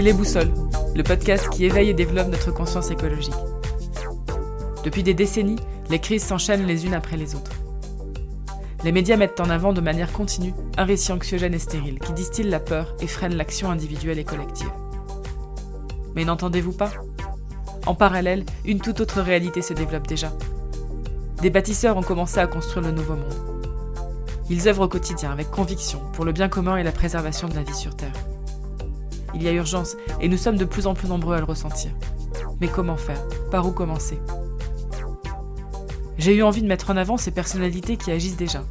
Les Boussoles, le podcast qui éveille et développe notre conscience écologique. Depuis des décennies, les crises s'enchaînent les unes après les autres. Les médias mettent en avant de manière continue un récit anxiogène et stérile qui distille la peur et freine l'action individuelle et collective. Mais n'entendez-vous pas? En parallèle, une toute autre réalité se développe déjà. Des bâtisseurs ont commencé à construire le nouveau monde. Ils œuvrent au quotidien avec conviction pour le bien commun et la préservation de la vie sur Terre. Il y a urgence et nous sommes de plus en plus nombreux à le ressentir. Mais comment faire? Par où commencer? J'ai eu envie de mettre en avant ces personnalités qui agissent déjà.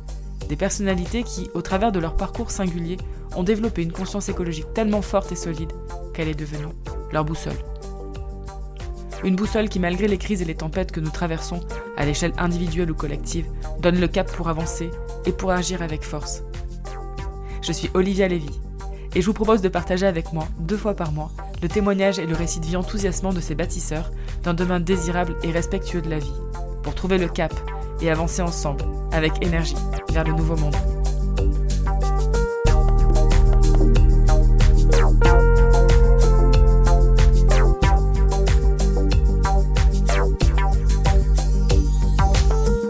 Des personnalités qui, au travers de leur parcours singulier, ont développé une conscience écologique tellement forte et solide qu'elle est devenue leur boussole. Une boussole qui, malgré les crises et les tempêtes que nous traversons, à l'échelle individuelle ou collective, donne le cap pour avancer et pour agir avec force. Je suis Olivia Lévy et je vous propose de partager avec moi, deux fois par mois, le témoignage et le récit de vie enthousiasmant de ces bâtisseurs d'un demain désirable et respectueux de la vie, pour trouver le cap et avancer ensemble, avec énergie, vers le nouveau monde.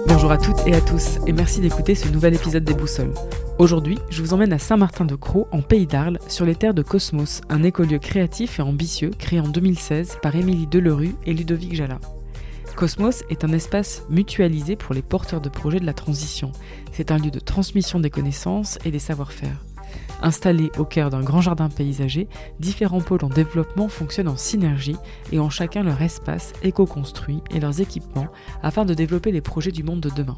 Bonjour à toutes et à tous, et merci d'écouter ce nouvel épisode des Boussoles. Aujourd'hui, je vous emmène à Saint-Martin-de-Croix, en Pays d'Arles, sur les terres de Cosmos, un écolieu créatif et ambitieux créé en 2016 par Émilie Delerue et Ludovic Jala. Cosmos est un espace mutualisé pour les porteurs de projets de la transition. C'est un lieu de transmission des connaissances et des savoir-faire. Installés au cœur d'un grand jardin paysager, différents pôles en développement fonctionnent en synergie et ont chacun leur espace éco-construit et leurs équipements afin de développer les projets du monde de demain.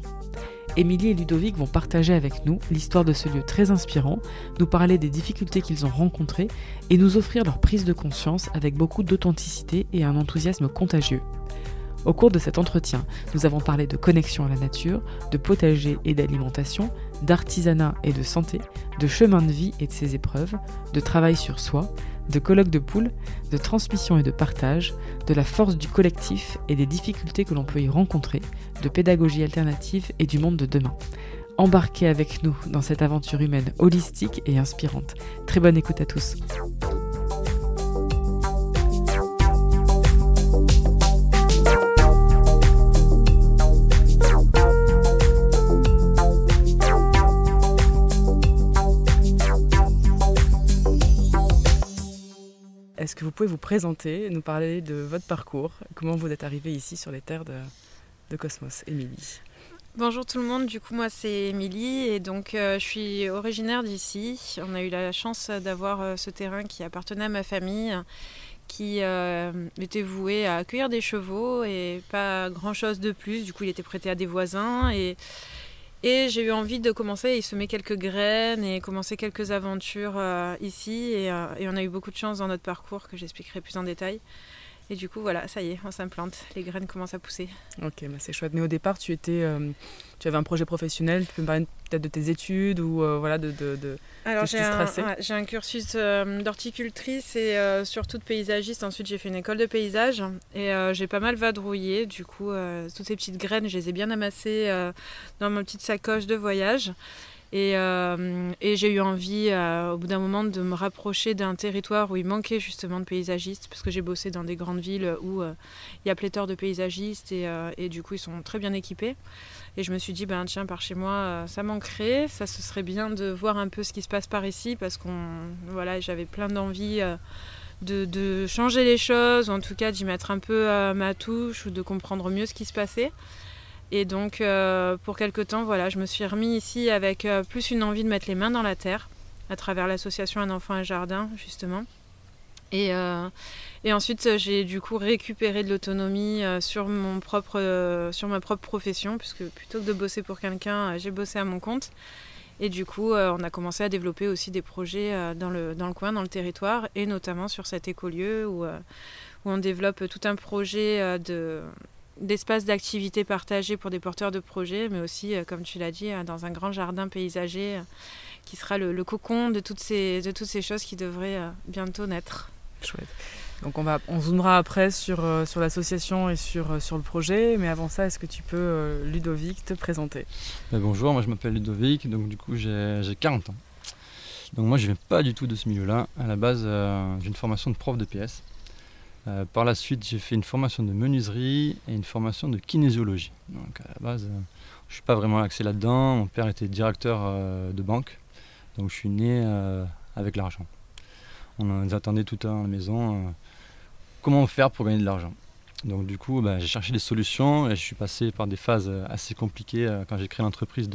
Émilie et Ludovic vont partager avec nous l'histoire de ce lieu très inspirant, nous parler des difficultés qu'ils ont rencontrées et nous offrir leur prise de conscience avec beaucoup d'authenticité et un enthousiasme contagieux. Au cours de cet entretien, nous avons parlé de connexion à la nature, de potager et d'alimentation, d'artisanat et de santé, de chemin de vie et de ses épreuves, de travail sur soi, de colloques de poules, de transmission et de partage, de la force du collectif et des difficultés que l'on peut y rencontrer, de pédagogie alternative et du monde de demain. Embarquez avec nous dans cette aventure humaine holistique et inspirante. Très bonne écoute à tous. Est-ce que vous pouvez vous présenter, nous parler de votre parcours, comment vous êtes arrivé ici sur les terres de, Cosmos, Émilie? Bonjour tout le monde, du coup moi c'est Émilie et donc euh, je suis originaire d'ici. On a eu la chance d'avoir euh, ce terrain qui appartenait à ma famille, qui euh, était voué à accueillir des chevaux et pas grand chose de plus. Du coup il était prêté à des voisins et et j'ai eu envie de commencer à y semer quelques graines et commencer quelques aventures euh, ici. Euh, et, on a eu beaucoup de chance dans notre parcours que j'expliquerai plus en détail. Et du coup, voilà, ça y est, on s'implante. Les graines commencent à pousser. Ok, bah c'est chouette. Mais au départ, tu étais, euh, tu avais un projet professionnel. Tu peux me parler peut-être de tes études ou voilà de, de, de Alors j'ai un, j'ai un, cursus d'horticultrice et surtout de paysagiste. Ensuite, j'ai fait une école de paysage et j'ai pas mal vadrouillé. Du coup, toutes ces petites graines, je les ai bien amassées dans ma petite sacoche de voyage. Euh, et, j'ai eu envie, euh, au bout d'un moment, de me rapprocher d'un territoire où il manquait justement de paysagistes, parce que j'ai bossé dans des grandes villes où euh, il y a pléthore de paysagistes et, du coup ils sont très bien équipés. Et je me suis dit, ben tiens, par chez moi, ça manquerait, ça ce serait bien de voir un peu ce qui se passe par ici, parce qu'on, voilà, j'avais plein d'envie. De, de, changer les choses, ou en tout cas d'y mettre un peu ma touche ou de comprendre mieux ce qui se passait. Et donc, euh, pour quelque temps, voilà, je me suis remis ici avec euh, plus une envie de mettre les mains dans la terre, à travers l'association Un enfant, un jardin, justement. Et, euh, et ensuite, j'ai du coup récupéré de l'autonomie sur, ma propre profession, puisque plutôt que de bosser pour quelqu'un, j'ai bossé à mon compte. Et du coup, on a commencé à développer aussi des projets dans, le, dans le coin, dans le territoire, et notamment sur cet écolieu où, où on développe tout un projet de d'espaces d'activité partagés pour des porteurs de projets, mais aussi, euh, comme tu l'as dit, euh, dans un grand jardin paysager euh, qui sera le, cocon de toutes, ces, de toutes ces choses qui devraient bientôt naître. Chouette. Donc on, va, on zoomera après sur, sur l'association et sur, sur le projet, mais avant ça, est-ce que tu peux, Ludovic, te présenter? Ben, Bonjour, moi je m'appelle Ludovic, donc du coup j'ai 40 ans. Donc moi je viens pas du tout de ce milieu-là. À la base, j'ai une formation de prof de PS. Par la suite, j'ai fait une formation de menuiserie et une formation de kinésiologie. Donc à la base, je suis pas vraiment axé là-dedans. Mon père était directeur de banque, donc je suis né avec l'argent. On nous attendait tout à la maison. comment faire pour gagner de l'argent donc du coup, bah, j'ai cherché des solutions et je suis passé par des phases euh, assez compliquées euh, quand j'ai créé l'entreprise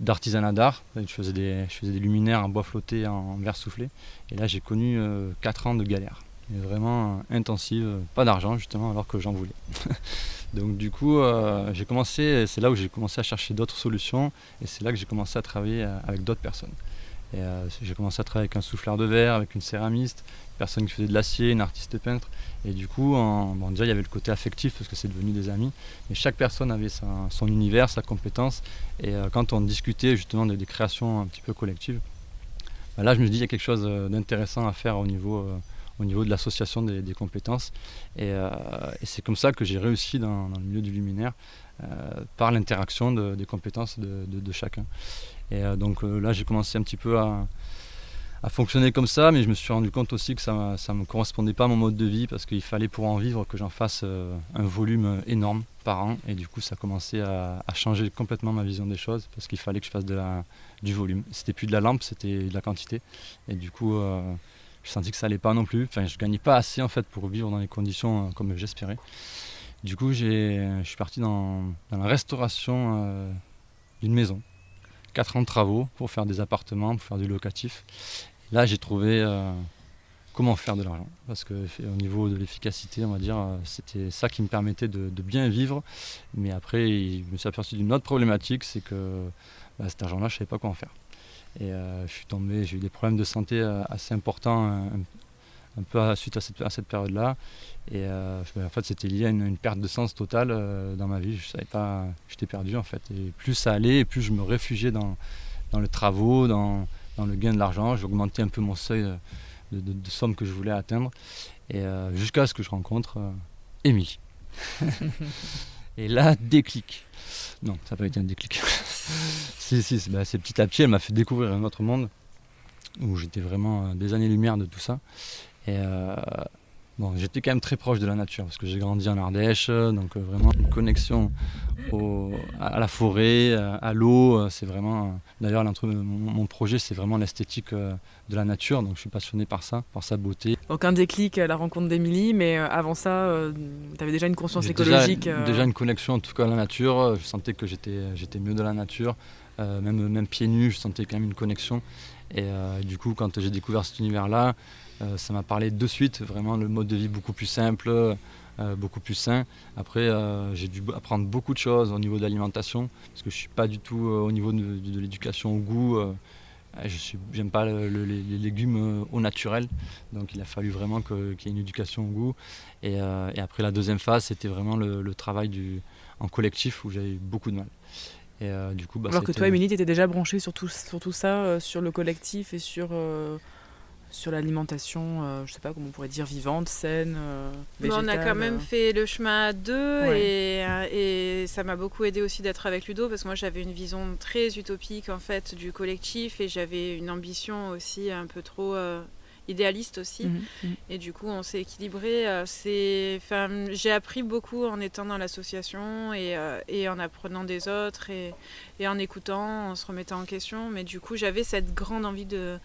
d'artisanat d'art. Je faisais, des, je faisais des luminaires en bois flotté, en verre soufflé. Et là, j'ai connu 4 euh, ans de galère. Vraiment intensive, pas d'argent justement, alors que j'en voulais. Donc du coup, j'ai commencé, c'est là où j'ai commencé à chercher d'autres solutions et c'est là que j'ai commencé à travailler avec d'autres personnes. Euh, j'ai commencé à travailler avec un souffleur de verre, avec une céramiste, une personne qui faisait de l'acier, une artiste peintre. Et du coup, bon, déjà, il y avait le côté affectif parce que c'est devenu des amis. Mais chaque personne avait son univers, sa compétence. Et euh, quand on discutait justement des, créations un petit peu collectives, bah là, je me dit, il y a quelque chose euh, d'intéressant à faire au niveau, au niveau de l'association des, compétences. Et, c'est comme ça que j'ai réussi dans, le milieu du luminaire, par l'interaction des compétences de chacun. Et euh, donc euh, là, j'ai commencé un petit peu à, fonctionner comme ça, mais je me suis rendu compte aussi que ça ne me correspondait pas à mon mode de vie parce qu'il fallait pour en vivre que j'en fasse euh, un volume énorme par an. Et du coup, ça a commencé à, changer complètement ma vision des choses parce qu'il fallait que je fasse de du volume. C'était plus de la lampe, c'était de la quantité. Et du coup, je sentis que ça allait pas non plus. Enfin, je gagnais pas assez en fait pour vivre dans les conditions comme j'espérais. Du coup, je suis parti dans la restauration d'une maison. 4 ans de travaux pour faire des appartements, pour faire du locatif. Là, j'ai trouvé euh, comment faire de l'argent. Parce que au niveau de l'efficacité, on va dire, euh, c'était ça qui me permettait de, bien vivre. Mais après, je me suis aperçu d'une autre problématique, c'est que bah, cet argent-là, je ne savais pas quoi en faire. Et euh, je suis tombé, j'ai eu des problèmes de santé assez importants un peu suite à cette, période-là. Et euh, en fait, c'était lié à une, perte de sens totale euh, dans ma vie. Je savais pas, j'étais perdu en fait. Et plus ça allait, et plus je me réfugiais dans, dans les travaux, dans, dans le gain de l'argent. J'augmentais un peu mon seuil euh, de, de, somme que je voulais atteindre. Et jusqu'à ce que je rencontre Émilie. et là, déclic. Non, ça n'a pas été un déclic. si, si, bah, c'est petit à petit, elle m'a fait découvrir un autre monde où j'étais vraiment des années-lumière de tout ça. Et euh, bon, j'étais quand même très proche de la nature parce que j'ai grandi en Ardèche, donc euh, vraiment une connexion à la forêt, euh, à l'eau. C'est vraiment. D'ailleurs, mon, projet, c'est vraiment l'esthétique de la nature, donc je suis passionné par ça, par sa beauté. Donc un déclic à la rencontre d'Émilie, mais avant ça, tu avais déjà une conscience écologique déjà, une connexion en tout cas à la nature. Je sentais que j'étais mieux de la nature. même, même pieds nus, je sentais quand même une connexion. Et du coup, quand j'ai découvert cet univers-là, euh, ça m'a parlé de suite, vraiment le mode de vie beaucoup plus simple, euh, beaucoup plus sain. Après, euh, j'ai dû apprendre beaucoup de choses au niveau de l'alimentation, parce que je ne suis pas du tout au niveau de, l'éducation au goût. je n'aime pas les, légumes au naturel, donc il a fallu vraiment qu'il y ait une éducation au goût. Et, après la deuxième phase, c'était vraiment le, travail du, en collectif où j'avais eu beaucoup de mal. Et, du coup, bah, Alors que toi, Émilie, tu étais déjà sur tout, sur tout ça, sur le collectif et sur sur l'alimentation, euh, je sais pas comment on pourrait dire, vivante, saine, euh, On a quand même euh. fait le chemin à deux et, et, ça m'a beaucoup aidé aussi d'être avec Ludo parce que moi j'avais une vision très utopique en fait du collectif et j'avais une ambition aussi un peu trop idéaliste aussi. Mhm, mhm. Et du coup, on s'est équilibré. c'est, j'ai appris beaucoup en étant dans l'association et, et, en apprenant des autres et, et, en écoutant, en se remettant en question. Mais du coup, j'avais cette grande envie de,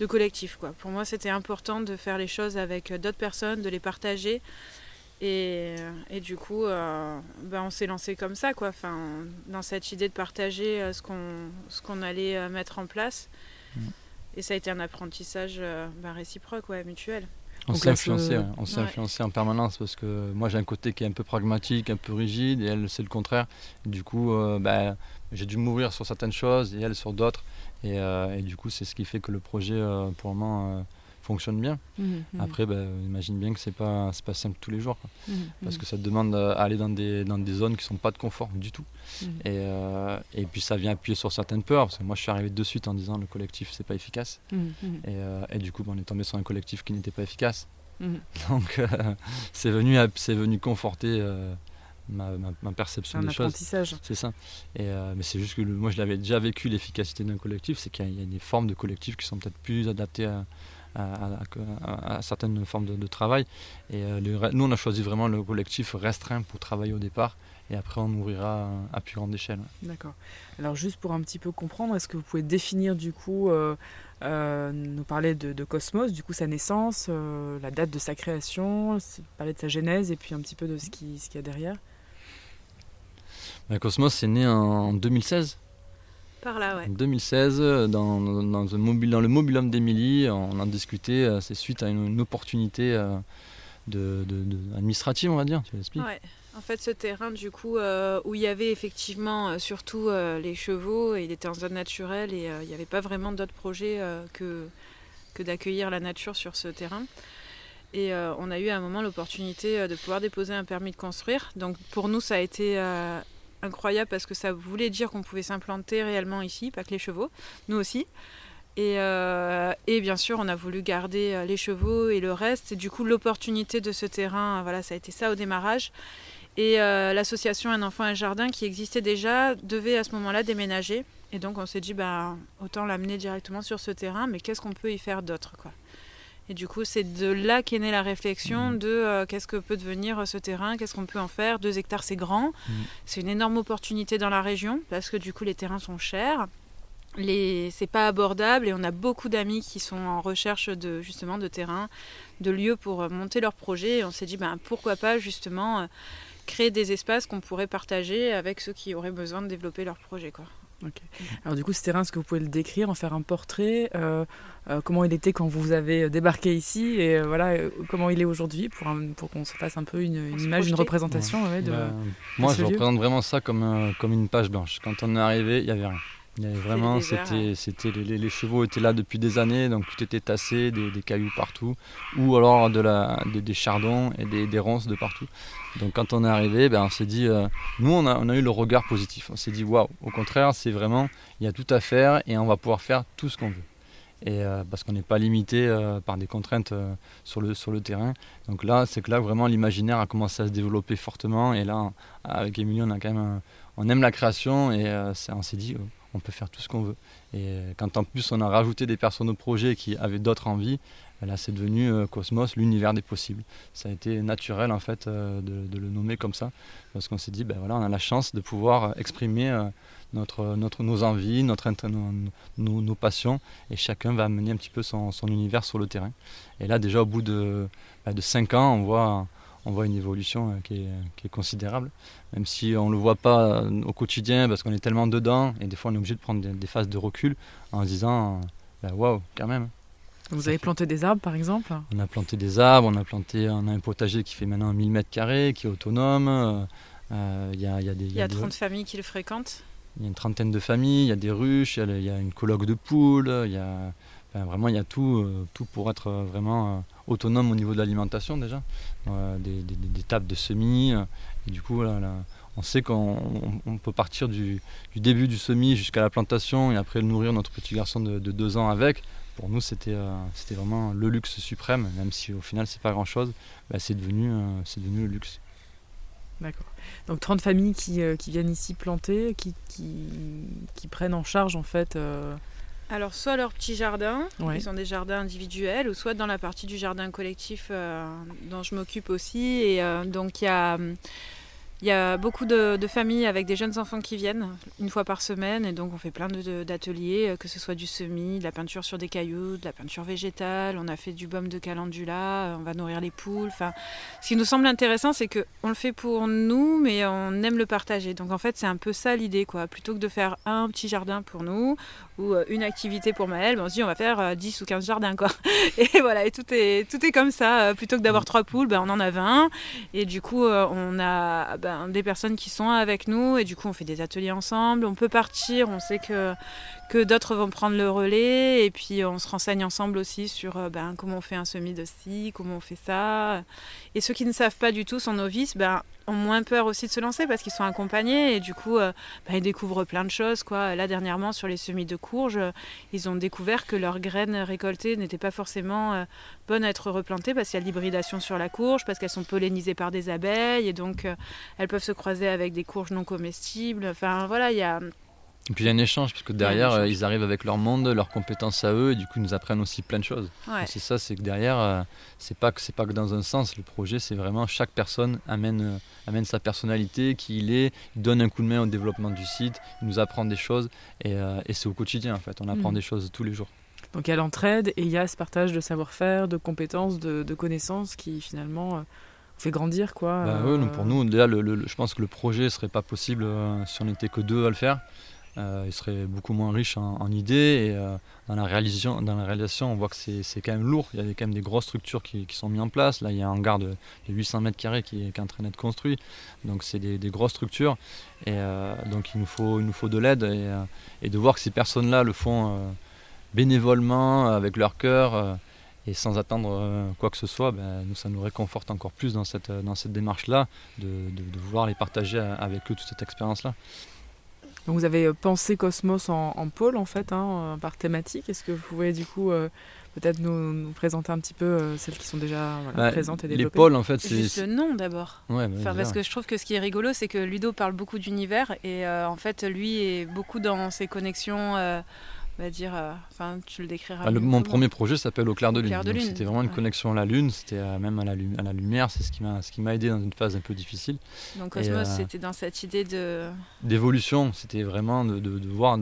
de collectif. Quoi. Pour moi, c'était important de faire les choses avec d'autres personnes, de les partager. Et, et du coup, euh, ben on s'est lancé comme ça, quoi. Enfin, dans cette idée de partager euh, ce qu'on allait euh, mettre en place. Mm. Et ça a été un apprentissage ben réciproque, ouais, mutuel. On s'est influencé, on s'est influencé en permanence parce que moi j'ai un côté qui est un peu pragmatique, un peu rigide, et elle c'est le contraire. Du coup, ben, j'ai dû m'ouvrir sur certaines choses et elle sur d'autres. Euh, et, du coup, c'est ce qui fait que le projet, euh, pour le moment, euh, fonctionne bien. Mmh, mmh. Après, bah, imagine bien que c'est pas pas simple tous les jours, mmh, parce que ça te demande d'aller dans des dans des zones qui sont pas de confort du tout. Et, et puis ça vient appuyer sur certaines peurs. Parce que moi, je suis arrivé de suite en disant le collectif c'est pas efficace. Et, et, du coup, bah, on est tombé sur un collectif qui n'était pas efficace. Donc c'est venu venu conforter ma, ma, perception des choses. C'est ça. Et, mais c'est juste que moi, je l'avais déjà vécu, l'efficacité d'un collectif, c'est qu'il y, a des formes de collectifs qui sont peut-être plus adaptées à, à, certaines formes de, travail. Et nous, on a choisi vraiment le collectif restreint pour travailler au départ et après on nourrira à plus grande échelle. D'accord. Alors juste pour un petit peu comprendre, est-ce que vous pouvez définir du coup, euh, euh, nous parler de, Cosmos, du coup sa naissance, euh, la date de sa création, parler de sa genèse et puis un petit peu de ce qu'il ce y a derrière? Ben, Cosmos est né en 2016. Par là, ouais. En 2016, dans, dans, un mobile, dans le mobilhome d'Emilie, on en discutait, c'est suite à une, opportunité de, administrative, on va dire, tu l'expliques ouais. En fait, ce terrain, du coup, euh, où il y avait effectivement euh, surtout euh, les chevaux, il était en zone naturelle et il n'y avait pas vraiment d'autres projets que, que d'accueillir la nature sur ce terrain. Et on a eu à un moment l'opportunité de pouvoir déposer un permis de construire. Donc pour nous, ça a été incroyable parce que ça voulait dire qu'on pouvait s'implanter réellement ici, pas que les chevaux, nous aussi. Et, et, bien sûr, on a voulu garder les chevaux et le reste. Et du coup, l'opportunité de ce terrain, voilà, ça a été ça au démarrage. Et euh, l'association Un enfant, un jardin qui existait déjà devait à ce moment-là déménager. Et donc on s'est dit, bah, autant l'amener directement sur ce terrain, mais qu'est-ce qu'on peut y faire d'autre quoi? Et du coup, c'est de là qu'est née la réflexion mmh. de euh, qu'est-ce que peut devenir euh, ce terrain, qu'est-ce qu'on peut en faire. Deux hectares, c'est grand. Mmh. C'est une énorme opportunité dans la région parce que du coup, les terrains sont chers. Les... C'est pas abordable et on a beaucoup d'amis qui sont en recherche de justement de terrains, de lieux pour monter leurs projets. Et on s'est dit, ben, pourquoi pas justement créer des espaces qu'on pourrait partager avec ceux qui auraient besoin de développer leur projet. Quoi. Alors du coup, ce terrain, est-ce que vous pouvez le décrire, en faire un portrait euh, euh, Comment il était quand vous avez débarqué ici et euh, voilà comment il est aujourd'hui pour, pour qu'on se fasse un peu une, image, une représentation de, bah, Moi, je représente vraiment ça comme, comme une page blanche. Quand on est arrivé, il n'y avait rien vraiment, c'était, c'était les, chevaux étaient là depuis des années, donc tout était tassé, des, cailloux partout, ou alors de la, des, chardons et des, ronces de partout. Donc quand on est arrivé, ben, on s'est dit, euh, nous on a, on a, eu le regard positif. On s'est dit, waouh, au contraire, c'est vraiment, il y a tout à faire et on va pouvoir faire tout ce qu'on veut. Et euh, parce qu'on n'est pas limité euh, par des contraintes sur, le, sur le terrain. Donc là, c'est que là vraiment l'imaginaire a commencé à se développer fortement. Et là, avec Émilie, on a quand même, on aime la création et on s'est dit on peut faire tout ce qu'on veut. Et quand en plus on a rajouté des personnes au projet qui avaient d'autres envies, là c'est devenu euh, Cosmos, l'univers des possibles. Ça a été naturel en fait euh, de, le nommer comme ça, parce qu'on s'est dit, ben on a la chance de pouvoir exprimer euh, notre, nos envies, notre, nos, passions, et chacun va amener un petit peu son, son, univers sur le terrain. Et là déjà au bout de, ben, de 5 ans, on voit on voit une évolution qui est, qui, est, considérable, même si on ne le voit pas au quotidien parce qu'on est tellement dedans et des fois on est obligé de prendre des, phases de recul en se disant bah, waouh, quand même. Vous avez planté des arbres par exemple? On a planté des arbres, on a planté on a un potager qui fait maintenant 1000 mètres carrés, qui est autonome. Euh, il y, a, y, a, des, y a 30 familles qui le fréquentent? Il y a une trentaine de familles, il y a des ruches, il y, a une colloque de poules, il y a, vraiment il y a tout, euh, tout pour être vraiment euh, autonome au niveau de l'alimentation déjà, des, des, tables de semis. et du coup, on sait qu'on peut partir du, début du semis jusqu'à la plantation et après nourrir notre petit garçon de, deux ans avec. Pour nous, c'était c'était vraiment le luxe suprême, même si au final, c'est pas grand chose. Bah, c'est devenu, c'est devenu le luxe. D'accord. Donc 30 familles qui, qui, viennent ici planter, qui, qui, prennent en charge en fait alors, soit leur petit jardin, qui sont des jardins individuels, ou soit dans la partie du jardin collectif euh, dont je m'occupe aussi. Et euh, donc, il y a il y a beaucoup de, familles avec des jeunes enfants qui viennent une fois par semaine et donc on fait plein d'ateliers, euh, que ce soit du semis, de la peinture sur des cailloux, de la peinture végétale, on a fait du baume de calendula, euh, on va nourrir les poules. Enfin, ce qui nous semble intéressant, c'est qu'on le fait pour nous, mais on aime le partager. Donc en fait, c'est un peu ça l'idée, quoi. Plutôt que de faire un petit jardin pour nous ou euh, une activité pour Maëlle, ben, on se dit on va faire 10 ou 15 jardins, quoi. Et voilà, et tout est, tout est comme ça. Plutôt que d'avoir trois poules, ben, on en a 20. Et du coup, on a... Ben, ben, des personnes qui sont avec nous et du coup on fait des ateliers ensemble. On peut partir, on sait que, que d'autres vont prendre le relais et puis on se renseigne ensemble aussi sur euh, ben, comment on fait un semis de ci, comment on fait ça. Et ceux qui ne savent pas du tout sont novices, ben, ont moins peur aussi de se lancer parce qu'ils sont accompagnés et du coup bah, ils découvrent plein de choses quoi. Là dernièrement sur les semis de courges, ils ont découvert que leurs graines récoltées n'étaient pas forcément bonnes à être replantées parce qu'il y a l'hybridation sur la courge, parce qu'elles sont pollinisées par des abeilles et donc elles peuvent se croiser avec des courges non comestibles. Enfin voilà, il y a et puis il y a un échange, parce que derrière, euh, ils arrivent avec leur monde, leurs compétences à eux, et du coup, ils nous apprennent aussi plein de choses. C'est ça, c'est que derrière, euh, c'est pas que c'est pas que dans un sens. Le projet, c'est vraiment chaque personne amène, euh, amène sa personnalité, qui il est, il donne un coup de main au développement du site, il nous apprend des choses, et, et c'est au quotidien en fait. On apprend mm. des choses tous les jours. Donc il y a l'entraide et il y a ce partage de savoir-faire, de compétences, de, connaissances qui finalement fait grandir quoi. Bah, oui, pour nous, déjà, le, je pense que le projet serait pas possible si on n'était que deux à le faire. Euh, il serait beaucoup moins riche en, idées et euh, dans, la réalisation, dans la réalisation on voit que c'est quand même lourd, il y a quand même des grosses structures qui, sont mises en place, là il y a un hangar de, 800 mètres carrés qui, est en train d'être construit, donc c'est des, grosses structures. Et euh, donc il nous faut, il nous faut de l'aide et, de voir que ces personnes-là le font bénévolement, avec leur cœur et sans attendre quoi que ce soit, ben, nous, ça nous réconforte encore plus dans cette, dans cette démarche-là, de, de, vouloir les partager avec eux toute cette expérience-là. Donc vous avez euh, pensé Cosmos en, pôle en fait, hein, euh, par thématique. Est-ce que vous pouvez du coup euh, peut-être nous, présenter un petit peu celles qui sont déjà bah, présentes et développées Les pôles en fait c'est... Juste le nom d'abord. Ouais, bah, parce que je trouve que ce qui est rigolo c'est que Ludo parle beaucoup d'univers et en fait lui est beaucoup dans ses connexions va dire, euh, enfin, tu le décriras. Ah, mon premier projet s'appelle Au clair de lune. C'était vraiment une connexion à la lune, c'était euh, même à la, à la lumière, c'est ce qui m'a ce qui m'a aidé dans une phase un peu difficile. Donc Cosmos, euh, c'était dans cette idée de d'évolution, c'était vraiment de, de, voir,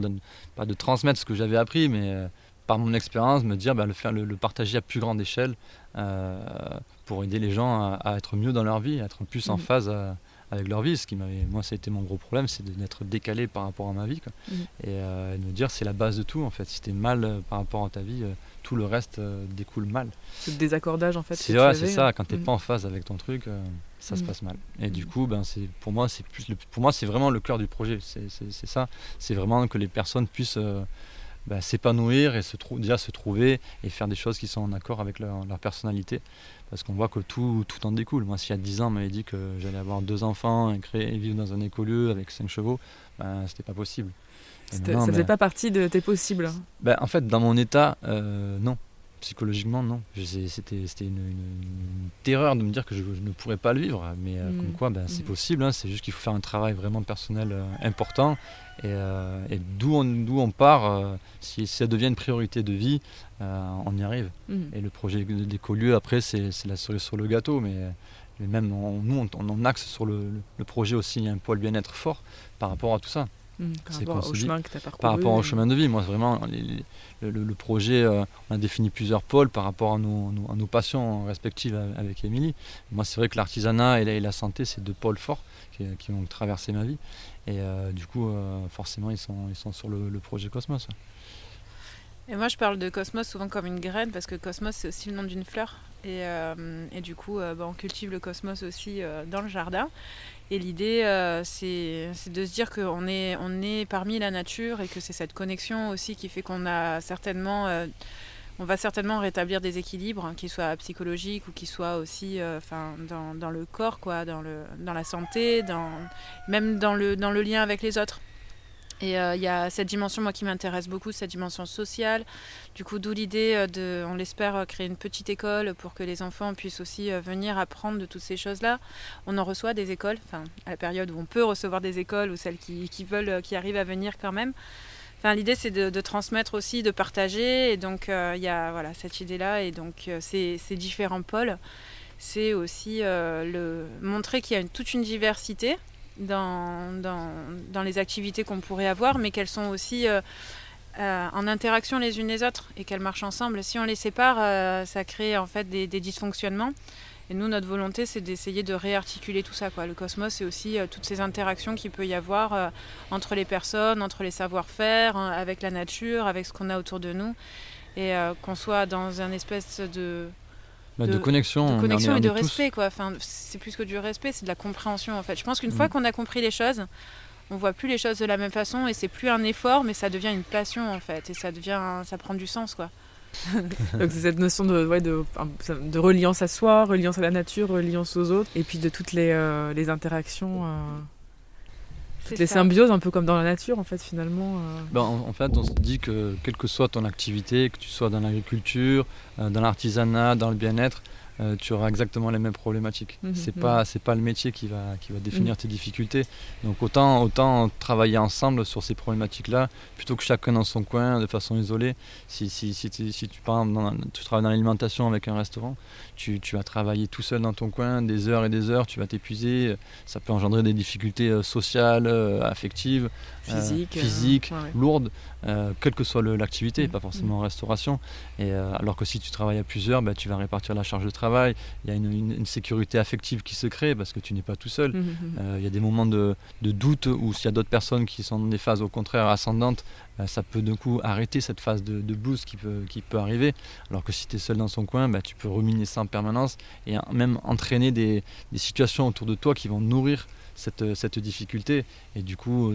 pas de transmettre ce que j'avais appris, mais par mon expérience, me dire, bah, le faire, le, partager à plus grande échelle pour aider les gens à, être mieux dans leur vie, à être plus en mm. phase avec leur vie. Ce qui m'avait, moi, ça a été mon gros problème, c'est d'être décalé par rapport à ma vie. Euh, et, de me dire, c'est la base de tout, en fait. Si t'es mal euh, par rapport à ta vie, euh, tout le reste découle mal. C'est le désaccordage, en fait. C'est vrai, c'est ça. Hein. Quand t'es mm. pas en phase avec ton truc, ça se mm. passe mal. Et du coup, ben, c'est, pour moi, c'est plus, pour moi, c'est vraiment le cœur du projet. C'est, ça. C'est vraiment que les personnes puissent ben, s'épanouir et se déjà se trouver et faire des choses qui sont en accord avec leur, leur personnalité parce qu'on voit que tout, tout en découle. Moi, s'il y a 10 ans, on m'avait dit que j'allais avoir deux enfants et, créer, vivre dans un écolieu avec 5 chevaux, ben, c'était pas possible. ça ne faisait ben pas partie de tes possibles hein. ben, En fait, dans mon état, euh, non. Psychologiquement, non. C'était une, terreur de me dire que je, ne pourrais pas le vivre. Mais euh, comme mm. quoi, ben, c'est mm. possible. Hein. C'est juste qu'il faut faire un travail vraiment personnel euh, important. Et, et d'où on, on, part, si, ça devient une priorité de vie, on y arrive. Mm. Et le projet d'écolieu, après, c'est la cerise sur le gâteau. Mais, même nous, on, on, axe sur le, le, projet aussi un poil bien-être fort par rapport à tout ça. Mmh, par rapport au chemin que tu as parcouru. Par rapport au chemin de vie. Moi, vraiment, le, projet, euh, on a défini plusieurs pôles par rapport à nos, nos passions respectives avec Émilie. Moi, c'est vrai que l'artisanat et, la santé, c'est deux pôles forts qui, qui, ont traversé ma vie. Et euh, du coup, euh, forcément, ils sont, ils sont sur le, projet Cosmos. Et moi, je parle de Cosmos souvent comme une graine parce que Cosmos, c'est aussi le nom d'une fleur. Et, et, du coup, bah, on cultive le cosmos aussi dans le jardin. Et l'idée, euh, c'est de se dire qu'on est, parmi la nature et que c'est cette connexion aussi qui fait qu'on a certainement, euh, on va certainement rétablir des équilibres, hein, qu'ils soient psychologiques ou qu'ils soient aussi, euh, dans, le corps, quoi, dans la santé, même dans le lien avec les autres. Et euh, il y a cette dimension, moi, qui m'intéresse beaucoup, cette dimension sociale. Du coup, d'où l'idée euh, de, on l'espère, euh, créer une petite école pour que les enfants puissent aussi venir apprendre de toutes ces choses-là. On en reçoit des écoles, enfin, à la période où on peut recevoir des écoles ou celles qui, qui veulent, qui arrivent à venir quand même. Enfin, l'idée, c'est de, transmettre aussi, de partager. Et donc, il y a voilà, cette idée-là. Et donc, ces, différents pôles, c'est aussi le, montrer qu'il y a toute une diversité dans, dans, les activités qu'on pourrait avoir, mais qu'elles sont aussi euh, euh, en interaction les unes les autres et qu'elles marchent ensemble. Si on les sépare, euh, ça crée en fait des, dysfonctionnements. Et nous, notre volonté, c'est d'essayer de réarticuler tout ça. Quoi. Le cosmos, c'est aussi toutes ces interactions qu'il peut y avoir entre les personnes, entre les savoir-faire, hein, avec la nature, avec ce qu'on a autour de nous. Et qu'on soit dans un espèce de, bah, de, connexion, de connexion et de respect quoi. Enfin, c'est plus que du respect, c'est de la compréhension en fait. Je pense qu'une fois mm. qu'on a compris les choses, on voit plus les choses de la même façon et c'est plus un effort, mais ça devient une passion en fait et ça devient, ça prend du sens quoi. Donc c'est cette notion de, ouais, de, de, reliance à soi, reliance à la nature, reliance aux autres, et puis de toutes les, euh, les interactions. Euh, toutes les symbioses, un peu comme dans la nature, en fait, finalement. Euh. Ben, en, fait, on se dit que quelle que soit ton activité, que tu sois dans l'agriculture, dans l'artisanat, dans le bien-être, euh, tu auras exactement les mêmes problématiques. Ce mhm, c'est mhm. pas c'est pas le métier qui va qui va définir mhm. tes difficultés. Donc autant autant travailler ensemble sur ces problématiques là plutôt que chacun dans son coin de façon isolée. Si si, si, si tu dans, tu travailles dans l'alimentation avec un restaurant, tu, tu, vas travailler tout seul dans ton coin des heures et des heures, tu vas t'épuiser, ça peut engendrer des difficultés euh, sociales, euh, affectives, physiques, physiques lourdes. Euh, quelle que soit l'activité, pas forcément en restauration. Et, euh, alors que si tu travailles à plusieurs, bah, tu vas répartir la charge de travail. Il y a une, sécurité affective qui se crée parce que tu n'es pas tout seul. Mmh, mmh, mmh. Euh, il y a des moments de, doute où s'il y a d'autres personnes qui sont dans des phases au contraire ascendantes, ça peut d'un coup arrêter cette phase de, de blues qui peut, qui peut arriver. Alors que si tu es seul dans son coin, bah, tu peux ruminer ça en permanence et même entraîner des, des situations autour de toi qui vont nourrir cette, cette, difficulté et du coup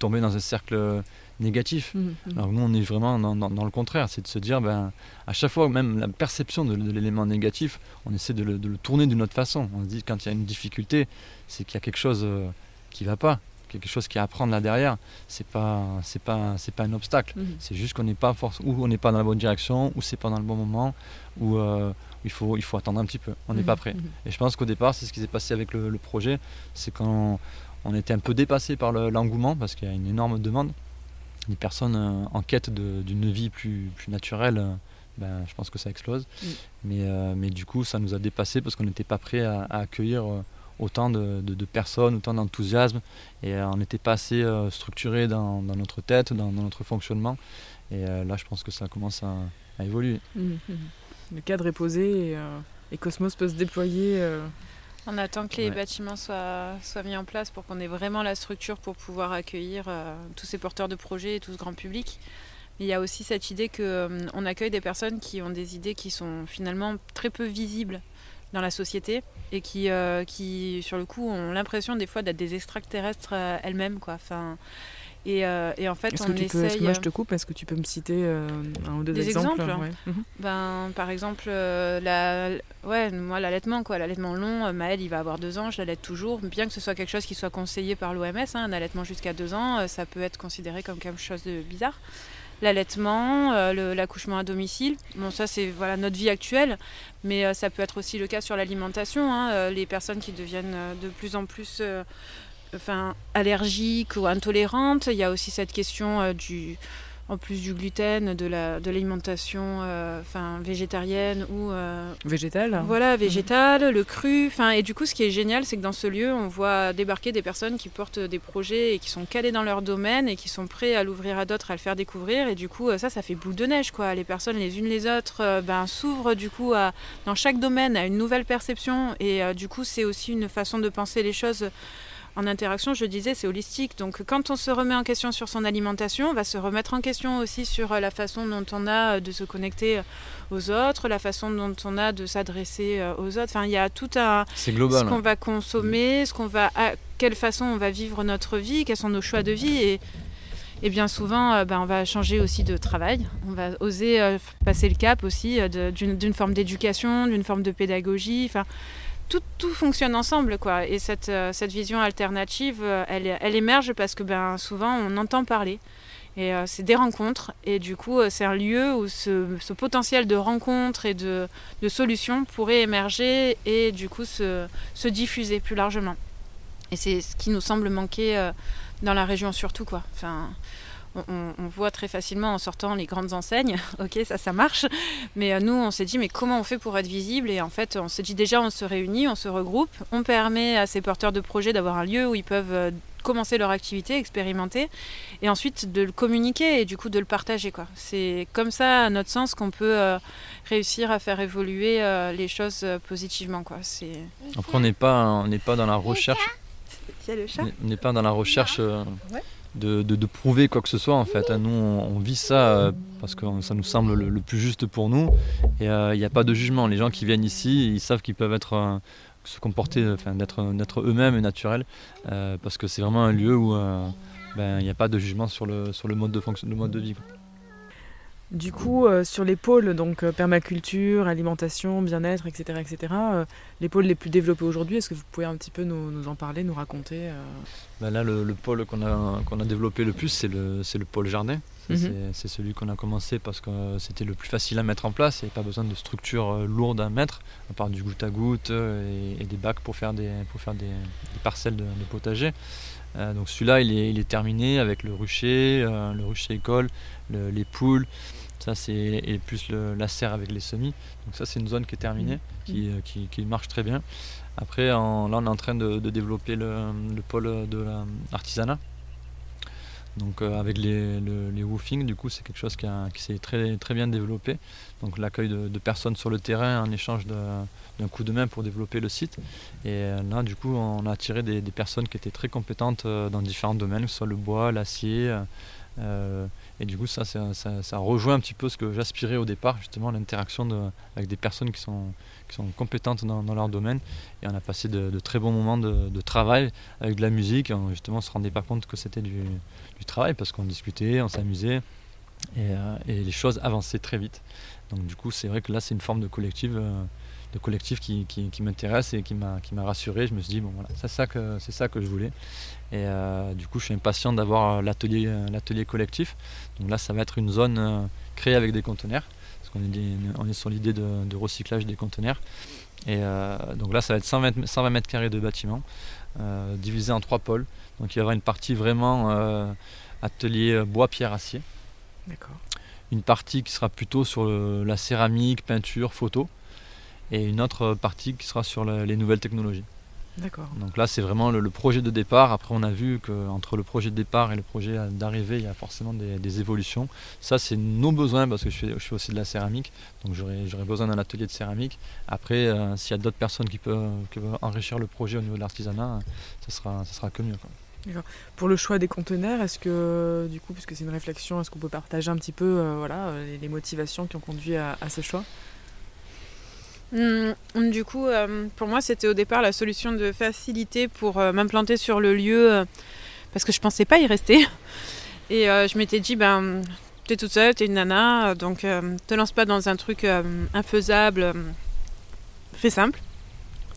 tomber dans un cercle négatif. Mmh, mmh. Alors nous, on est vraiment dans, le contraire, c'est de se dire, ben, à chaque fois, même la perception de, l'élément négatif, on essaie de le, tourner d'une autre façon. On se dit, quand il y a une difficulté, c'est qu'il y a quelque chose euh, qui va pas, quelque chose qui est à prendre là derrière. C'est pas, c'est pas, c'est pas un obstacle. Mmh. C'est juste qu'on n'est pas force, ou on n'est pas dans la bonne direction, ou c'est pas dans le bon moment, ou euh, il faut, il faut attendre un petit peu. On n'est pas prêt. Et je pense qu'au départ, c'est ce qui s'est passé avec le, projet, c'est quand on était un peu dépassé par l'engouement parce qu'il y a une énorme demande des personnes euh, en quête d'une vie plus, plus naturelle, euh, ben, je pense que ça explose. Mm. Mais, euh, mais du coup, ça nous a dépassé parce qu'on n'était pas prêt à, accueillir autant de, de, personnes, autant d'enthousiasme. Et on n'était pas assez structuré dans, dans, notre tête, dans, notre fonctionnement. Et là, je pense que ça commence à, à évoluer. Mm. Le cadre est posé et, et Cosmos peut se déployer on attend que les bâtiments soient, soient, mis en place pour qu'on ait vraiment la structure pour pouvoir accueillir euh, tous ces porteurs de projets et tout ce grand public. Mais il y a aussi cette idée qu'on euh, accueille des personnes qui ont des idées qui sont finalement très peu visibles dans la société et qui, euh, qui sur le coup, ont l'impression des fois d'être des extraterrestres elles-mêmes. Quoi. Enfin, et, euh, et, en fait, on essaye. moi, je te coupe. Est-ce que tu peux me citer euh, un ou deux des exemples, mhm. ben, Par exemple, euh, la... ouais, moi, l'allaitement, quoi. L'allaitement long, Maël, il va avoir deux ans, je l'allaite toujours. Bien que ce soit quelque chose qui soit conseillé par l'OMS, hein, un allaitement jusqu'à deux ans, ça peut être considéré comme quelque chose de bizarre. L'allaitement, l'accouchement à domicile, bon, ça, c'est voilà, notre vie actuelle, mais ça peut être aussi le cas sur l'alimentation. Hein, les personnes qui deviennent de plus en plus enfin, allergiques ou intolérantes. Il y a aussi cette question euh, du, en plus du gluten, de la de l'alimentation euh, enfin végétarienne ou euh, végétale. Voilà, végétale, le cru. Enfin et du coup, ce qui est génial, c'est que dans ce lieu, on voit débarquer des personnes qui portent des projets et qui sont calées dans leur domaine et qui sont prêts à l'ouvrir à d'autres, à le faire découvrir. Et du coup, ça, ça fait boule de neige, quoi. Les personnes, les unes les autres, ben, s'ouvrent du coup à, dans chaque domaine à une nouvelle perception. Et du coup, c'est aussi une façon de penser les choses en interaction, je disais, c'est holistique. Donc quand on se remet en question sur son alimentation, on va se remettre en question aussi sur euh, la façon dont on a euh, de se connecter euh, aux autres, la façon dont on a de s'adresser aux autres. Enfin, il y a tout un... C'est global. Ce qu'on va consommer, ce qu'on va... À quelle façon on va vivre notre vie, quels sont nos choix de vie. Et, et bien souvent, ben, on va changer aussi de travail. On va oser passer le cap aussi d'une forme d'éducation, d'une forme de pédagogie. Enfin, tout, fonctionne ensemble, quoi. Et cette, euh, cette vision alternative, euh, elle, elle, émerge parce que ben, souvent on entend parler. Et euh, c'est des rencontres. Et du coup, c'est un lieu où ce, ce, potentiel de rencontres et de, de, solutions pourrait émerger et du coup se, se diffuser plus largement. Et c'est ce qui nous semble manquer dans la région surtout, quoi. Enfin, on, voit très facilement en sortant les grandes enseignes, ok, ça, ça marche. Mais euh, nous, on s'est dit, mais comment on fait pour être visible? Et en fait, on s'est dit déjà, on se réunit, on se regroupe, on permet à ces porteurs de projets d'avoir un lieu où ils peuvent euh, commencer leur activité, expérimenter, et ensuite de le communiquer et du coup de le partager. Quoi. C'est comme ça, à notre sens, qu'on peut euh, réussir à faire évoluer les choses positivement. Quoi. C'est... Après, on n'est pas, on n'est pas dans la recherche. On n'est pas dans la recherche de, prouver quoi que ce soit en fait. Nous on, vit ça euh, parce que ça nous semble le, plus juste pour nous et euh, il n'y a pas de jugement. Les gens qui viennent ici, ils savent qu'ils peuvent être euh, se comporter, d'être eux-mêmes et naturels parce que c'est vraiment un lieu où ben, il n'y a pas de jugement sur le, sur le mode de fonction, le mode de vie. Du coup, euh, sur les pôles, donc euh, permaculture, alimentation, bien-être, etc., etc., euh, les pôles les plus développés aujourd'hui, est-ce que vous pouvez un petit peu nous, en parler, nous raconter ben Là, le, pôle qu'on a, qu'on a développé le plus, c'est le, le pôle jardin. Mhm. C'est celui qu'on a commencé parce que c'était le plus facile à mettre en place. Il n'y avait pas besoin de structures lourdes à mettre, à part du goutte à goutte et, des bacs pour faire des, pour faire des, parcelles de, potager. donc celui-là, il est, il est, terminé avec le rucher, le rucher école, les poules. Ça, c'est plus la serre avec les semis. Donc ça, c'est une zone qui est terminée, mmh. Mmh. qui, qui, marche très bien. Après, là, on est en train de, développer le, pôle de l'artisanat. Donc euh, avec les, les woofing, du coup, c'est quelque chose qui, s'est très, très bien développé. Donc l'accueil de, personnes sur le terrain en échange d'un coup de main pour développer le site. Et euh, là, du coup, on a attiré des, des personnes qui étaient très compétentes euh, dans différents domaines, que ce soit le bois, l'acier, euh, et du coup, ça, ça, rejoint un petit peu ce que j'aspirais au départ, justement, l'interaction avec des personnes qui sont, qui sont compétentes dans, leur domaine. Et on a passé de, très bons moments de, travail avec de la musique. On, justement, on se rendait pas compte que c'était du, travail parce qu'on discutait, on s'amusait. Euh, et, les choses avançaient très vite. Donc du coup, c'est vrai que là, c'est une forme de collectif, euh, de collectif qui, m'intéresse et qui m'a rassuré. Je me suis dit, bon voilà, c'est ça, que, ça que je voulais. Et euh, du coup, je suis impatient d'avoir euh, l'atelier, euh, l'atelier collectif. Donc là, ça va être une zone créée avec des conteneurs, parce qu'on est, on est sur l'idée de, recyclage des conteneurs. Et donc là, ça va être 120, 120 mètres carrés de bâtiment, divisé en trois pôles. Donc il y aura une partie vraiment atelier bois, pierre, acier. D'accord. Une partie qui sera plutôt sur la céramique, peinture, photo. Et une autre partie qui sera sur les nouvelles technologies. Donc là, c'est vraiment le, projet de départ. Après, on a vu qu'entre le projet de départ et le projet d'arrivée, il y a forcément des, évolutions. Ça, c'est nos besoins parce que je fais, aussi de la céramique. Donc j'aurais besoin d'un atelier de céramique. Après, euh, s'il y a d'autres personnes qui peuvent, enrichir le projet au niveau de l'artisanat, ça sera, ça sera que mieux. Pour le choix des conteneurs, est-ce que, du coup, puisque c'est une réflexion, est-ce qu'on peut partager un petit peu euh, voilà, les, motivations qui ont conduit à ce choix? Hum, du coup, euh, pour moi, c'était au départ la solution de facilité pour euh, m'implanter sur le lieu euh, parce que je pensais pas y rester. Et je m'étais dit, ben, t'es toute seule, t'es une nana, donc te lance pas dans un truc infaisable. fais simple.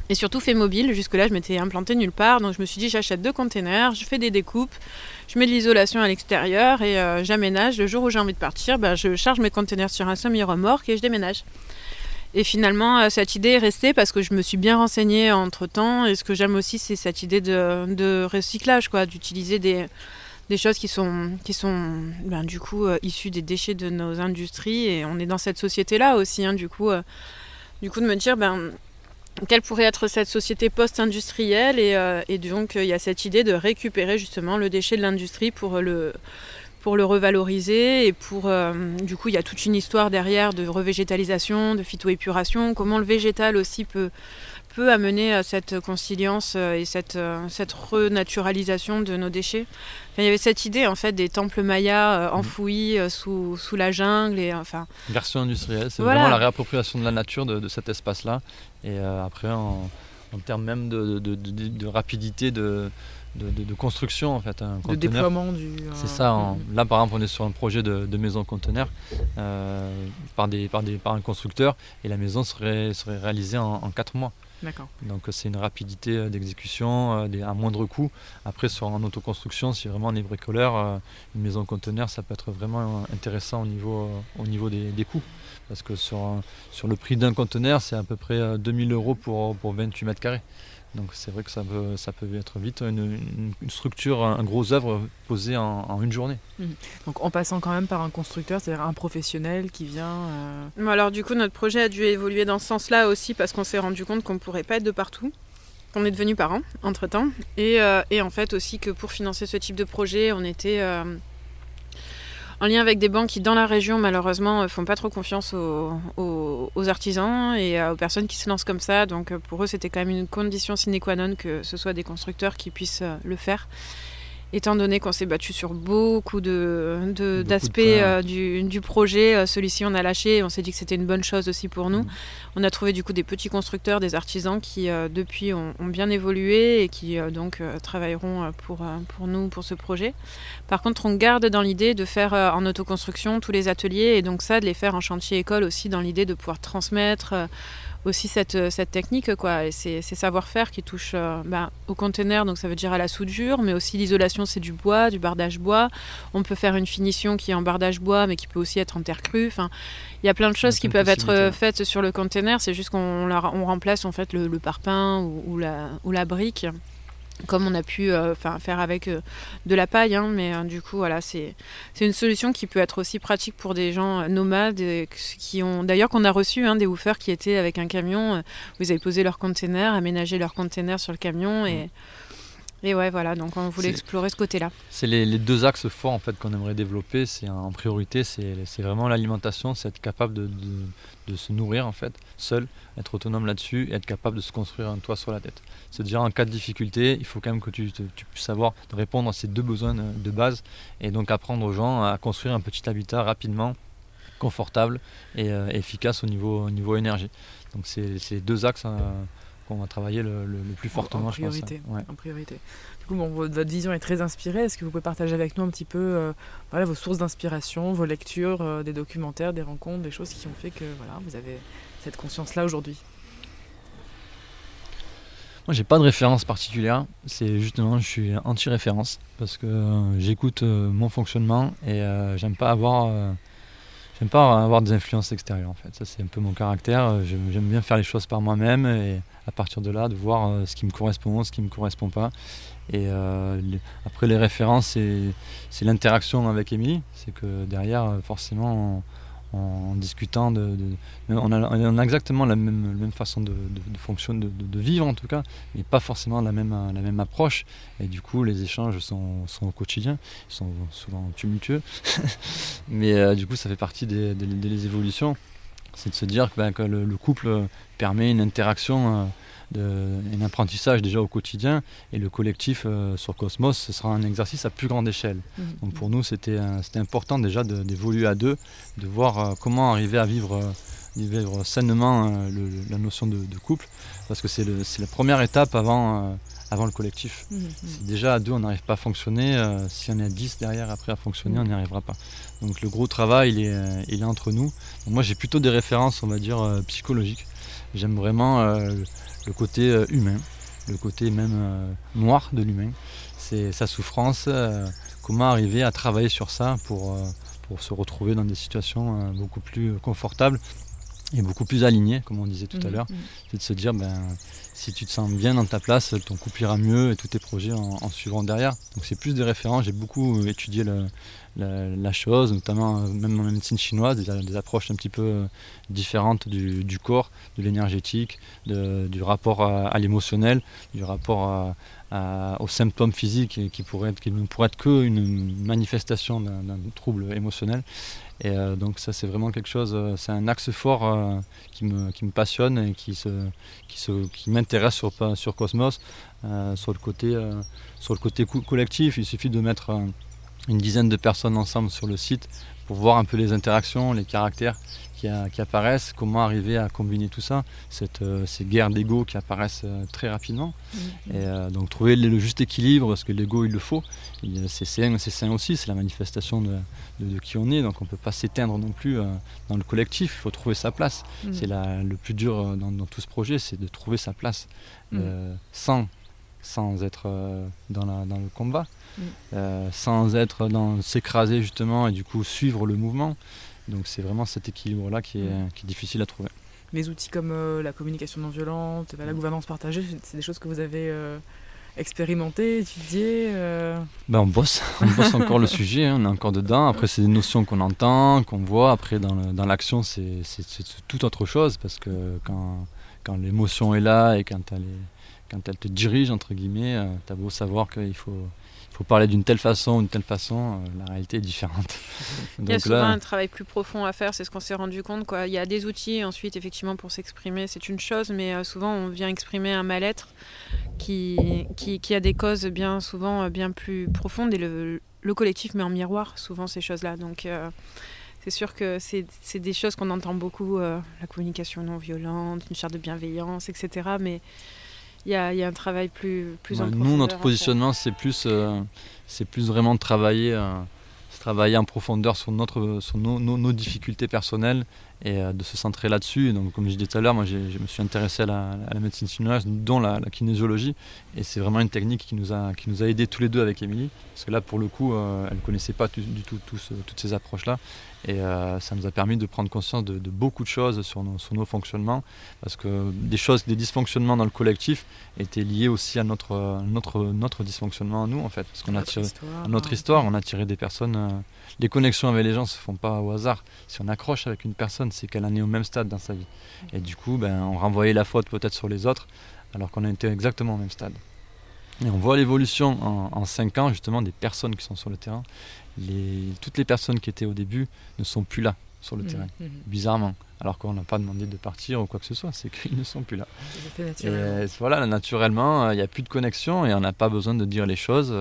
Et surtout, fais mobile. Jusque-là, je m'étais implantée nulle part. Donc, je me suis dit, j'achète deux containers, je fais des découpes, je mets de l'isolation à l'extérieur et j'aménage. Le jour où j'ai envie de partir, ben, je charge mes containers sur un semi-remorque et je déménage. Et finalement, euh, cette idée est restée parce que je me suis bien renseignée entre temps. Et ce que j'aime aussi, c'est cette idée de, recyclage, quoi, d'utiliser des, choses qui sont, qui sont ben, du coup euh, issues des déchets de nos industries. Et on est dans cette société-là aussi, hein, du, coup, euh, du coup, de me dire, ben, quelle pourrait être cette société post-industrielle. Et, et donc, il y a cette idée de récupérer justement le déchet de l'industrie pour le pour le revaloriser. Et pour, euh, du coup, il y a toute une histoire derrière de revégétalisation, de phytoépuration, comment le végétal aussi peut, peut amener à cette conciliance euh, et cette, euh, cette renaturalisation de nos déchets. il y avait cette idée en fait des temples mayas mmh. enfouis sous, sous, la jungle et enfin. Version industrielle, c'est vraiment la réappropriation de la nature de, cet espace-là. Et après, en, en, termes même de, de, de rapidité de de, construction en fait. Un de déploiement du. C'est ça. là par exemple on est sur un projet de, maison conteneur euh, par, des, par, des, par un constructeur et la maison serait, serait réalisée en, en 4 mois. Donc c'est une rapidité euh, d'exécution, euh, un moindre coût. Après sur en autoconstruction, si vraiment on est bricoleur, une maison conteneur ça peut être vraiment intéressant au niveau, au niveau des, des coûts. Parce que sur, sur le prix d'un conteneur, c'est à peu près 2000 euros pour, pour 28 mètres carrés. Donc c'est vrai que ça peut, ça peut être vite une, structure, un gros œuvre posé en, une journée. Mhm. Donc en passant quand même par un constructeur, c'est-à-dire un professionnel qui vient... Euh, alors du coup notre projet a dû évoluer dans ce sens-là aussi parce qu'on s'est rendu compte qu'on ne pourrait pas être de partout. On est devenu parents entre-temps. Et, euh, et, en fait aussi que pour financer ce type de projet, on était... Euh, en lien avec des banques qui, dans la région, malheureusement, font pas trop confiance aux, artisans et aux personnes qui se lancent comme ça. Donc, euh, pour eux, c'était quand même une condition sine qua non que ce soit des constructeurs qui puissent euh, le faire. Étant donné qu'on s'est battu sur beaucoup de, d'aspects euh, du, projet, euh, celui-ci on a lâché, on s'est dit que c'était une bonne chose aussi pour nous. Mm. On a trouvé du coup des petits constructeurs, des artisans qui euh, depuis ont, bien évolué et qui donc travailleront pour, pour nous, pour ce projet. Par contre, on garde dans l'idée de faire en autoconstruction tous les ateliers et donc ça, de les faire en chantier école aussi dans l'idée de pouvoir transmettre aussi cette, euh, cette technique, quoi. Et c'est savoir-faire qui touche euh, bah, au conteneur, donc ça veut dire à la soudure, mais aussi l'isolation, c'est du bois, du bardage bois. On peut faire une finition qui est en bardage bois, mais qui peut aussi être en terre crue. Enfin, il y a plein de choses qui peuvent être euh, faites sur le conteneur. C'est juste qu'on on remplace en fait le, parpaing ou, la, ou la brique comme on a pu euh, faire avec euh, de la paille. Hein, mais euh, du coup, voilà, c'est une solution qui peut être aussi pratique pour des gens nomades qui ont d'ailleurs qu'on a reçu hein, des woofers qui étaient avec un camion où ils avaient posé leur container, aménagé leur container sur le camion et. Et ouais, voilà, donc on voulait explorer ce côté-là. C'est les, deux axes forts en fait qu'on aimerait développer. C'est en priorité, c'est vraiment l'alimentation, c'est être capable de, de, se nourrir en fait, seul, être autonome là-dessus et être capable de se construire un toit sur la tête. C'est dire en cas de difficulté, il faut quand même que tu, tu puisses savoir répondre à ces deux besoins de base et donc apprendre aux gens à construire un petit habitat rapidement, confortable et euh, efficace au niveau, au niveau énergie. Donc c'est deux axes. Hein, qu'on va travailler le, plus fortement, en, priorité, je pense. En priorité. Du coup, bon, votre vision est très inspirée. Est-ce que vous pouvez partager avec nous un petit peu euh, voilà, vos sources d'inspiration, vos lectures, euh, des documentaires, des rencontres, des choses qui ont fait que voilà, vous avez cette conscience-là aujourd'hui? Moi, j'ai pas de référence particulière. C'est justement, je suis anti-référence parce que euh, j'écoute mon fonctionnement et j'aime pas avoir J'aime pas avoir des influences extérieures en fait. Ça c'est un peu mon caractère. Euh, j'aime bien faire les choses par moi-même et à partir de là de voir euh, ce qui me correspond, ce qui me correspond pas. Et euh, après les références, c'est l'interaction avec Émilie. C'est que derrière, forcément, en discutant de, on, a, exactement la même, façon de, fonctionner, de, vivre en tout cas, mais pas forcément la même, approche. Et du coup, les échanges sont, sont au quotidien, ils sont souvent tumultueux, mais euh, du coup, ça fait partie des, évolutions. C'est de se dire que, ben, le, couple permet une interaction. Euh, un apprentissage déjà au quotidien et le collectif euh, sur Cosmos ce sera un exercice à plus grande échelle. Mhm. Donc pour nous c'était important déjà d'évoluer à deux, de voir euh, comment arriver à vivre, euh, vivre sainement la notion de, couple parce que c'est la première étape avant, avant le collectif. Si déjà à deux on n'arrive pas à fonctionner, si on est à dix derrière après à fonctionner on n'y arrivera pas. Donc le gros travail il est, il est entre nous. moi j'ai plutôt des références on va dire psychologiques. J'aime vraiment le côté euh, humain, le côté même euh, noir de l'humain. C'est sa souffrance, euh, comment arriver à travailler sur ça pour, pour se retrouver dans des situations beaucoup plus confortables et beaucoup plus alignées, comme on disait tout à mmh, l'heure. Mmh. C'est de se dire, ben, si tu te sens bien dans ta place, ton couple ira mieux et tous tes projets en, suivant derrière. Donc c'est plus des références. J'ai beaucoup étudié la, chose, notamment même en médecine chinoise, des, approches un petit peu différentes du, corps, de l'énergétique, du rapport à, l'émotionnel, du rapport aux symptômes physiques qui, pourraient être, qui ne pourraient être qu'une manifestation d'un trouble émotionnel. Et euh, donc ça c'est vraiment quelque chose, euh, c'est un axe fort euh, qui, me, passionne et qui, se, qui, se, qui m'intéresse sur, Cosmos, sur le côté collectif. Il suffit de mettre une dizaine de personnes ensemble sur le site pour voir un peu les interactions, les caractères qui, apparaissent, comment arriver à combiner tout ça, cette, euh, ces guerres d'ego qui apparaissent euh, très rapidement. Mm-hmm. Et euh, donc trouver le, juste équilibre, parce que l'ego il le faut. C'est sain, sain aussi, c'est la manifestation de, de, qui on est, donc on ne peut pas s'éteindre non plus dans le collectif, il faut trouver sa place. Mm. C'est le plus dur dans, tout ce projet, c'est de trouver sa place mm. sans, sans être dans, la, dans le combat. Mm. sans être dans s'écraser justement et du coup suivre le mouvement. Donc c'est vraiment cet équilibre-là qui est, mm. qui est, difficile à trouver. Les outils comme euh, la communication non violente, la mm. gouvernance partagée, c'est des choses que vous avez euh, expérimentées, étudiées euh ben, on bosse, on bosse encore le sujet, hein, on est encore dedans. Après c'est des notions qu'on entend, qu'on voit. Après dans l'action c'est tout autre chose parce que quand, quand l'émotion est là et quand elle, quand elle te dirige, entre guillemets, tu as beau savoir qu'il faut faut parler d'une telle façon, d'une telle façon, euh, la réalité est différente. Il y a souvent un travail plus profond à faire, c'est ce qu'on s'est rendu compte. Quoi. Il y a des outils ensuite, effectivement, pour s'exprimer, c'est une chose, mais euh, souvent on vient exprimer un mal-être qui, qui, a des causes bien souvent bien plus profondes et le, le collectif met en miroir souvent ces choses-là. Donc c'est sûr que c'est des choses qu'on entend beaucoup, la communication non violente, une charte de bienveillance, etc. Mais il y, a, un travail plus, plus en Nous, notre positionnement, c'est plus, c'est plus vraiment de travailler travailler en profondeur sur, notre, sur nos, nos, difficultés personnelles et euh, de se centrer là-dessus. Donc, comme je disais tout à l'heure, moi je me suis intéressé à la, à la médecine chinoise, dont la, kinésiologie, et c'est vraiment une technique qui nous a, qui nous a aidés tous les deux avec Émilie, parce que là, pour le coup, euh, elle ne connaissait pas du, tout toutes ces approches-là, et euh, ça nous a permis de prendre conscience de, beaucoup de choses sur nos, sur nos, fonctionnements, parce que des choses, des dysfonctionnements dans le collectif étaient liés aussi à notre, notre, notre dysfonctionnement à nous, en fait. Parce qu'on a tiré notre histoire, on a tiré des personnes. Euh, les connexions avec les gens se font pas au hasard. Si on accroche avec une personne, c'est qu'elle en est au même stade dans sa vie. Et du coup, ben, on renvoyait la faute peut-être sur les autres, alors qu'on été exactement au même stade. Et on voit l'évolution en, 5 ans justement des personnes qui sont sur le terrain. Les, toutes les personnes qui étaient au début ne sont plus là sur le mmh, terrain, mmh. bizarrement. Alors qu'on n'a pas demandé de partir ou quoi que ce soit, c'est qu'ils ne sont plus là. Et voilà, naturellement, il n'y a plus de connexion et on n'a pas besoin de dire les choses.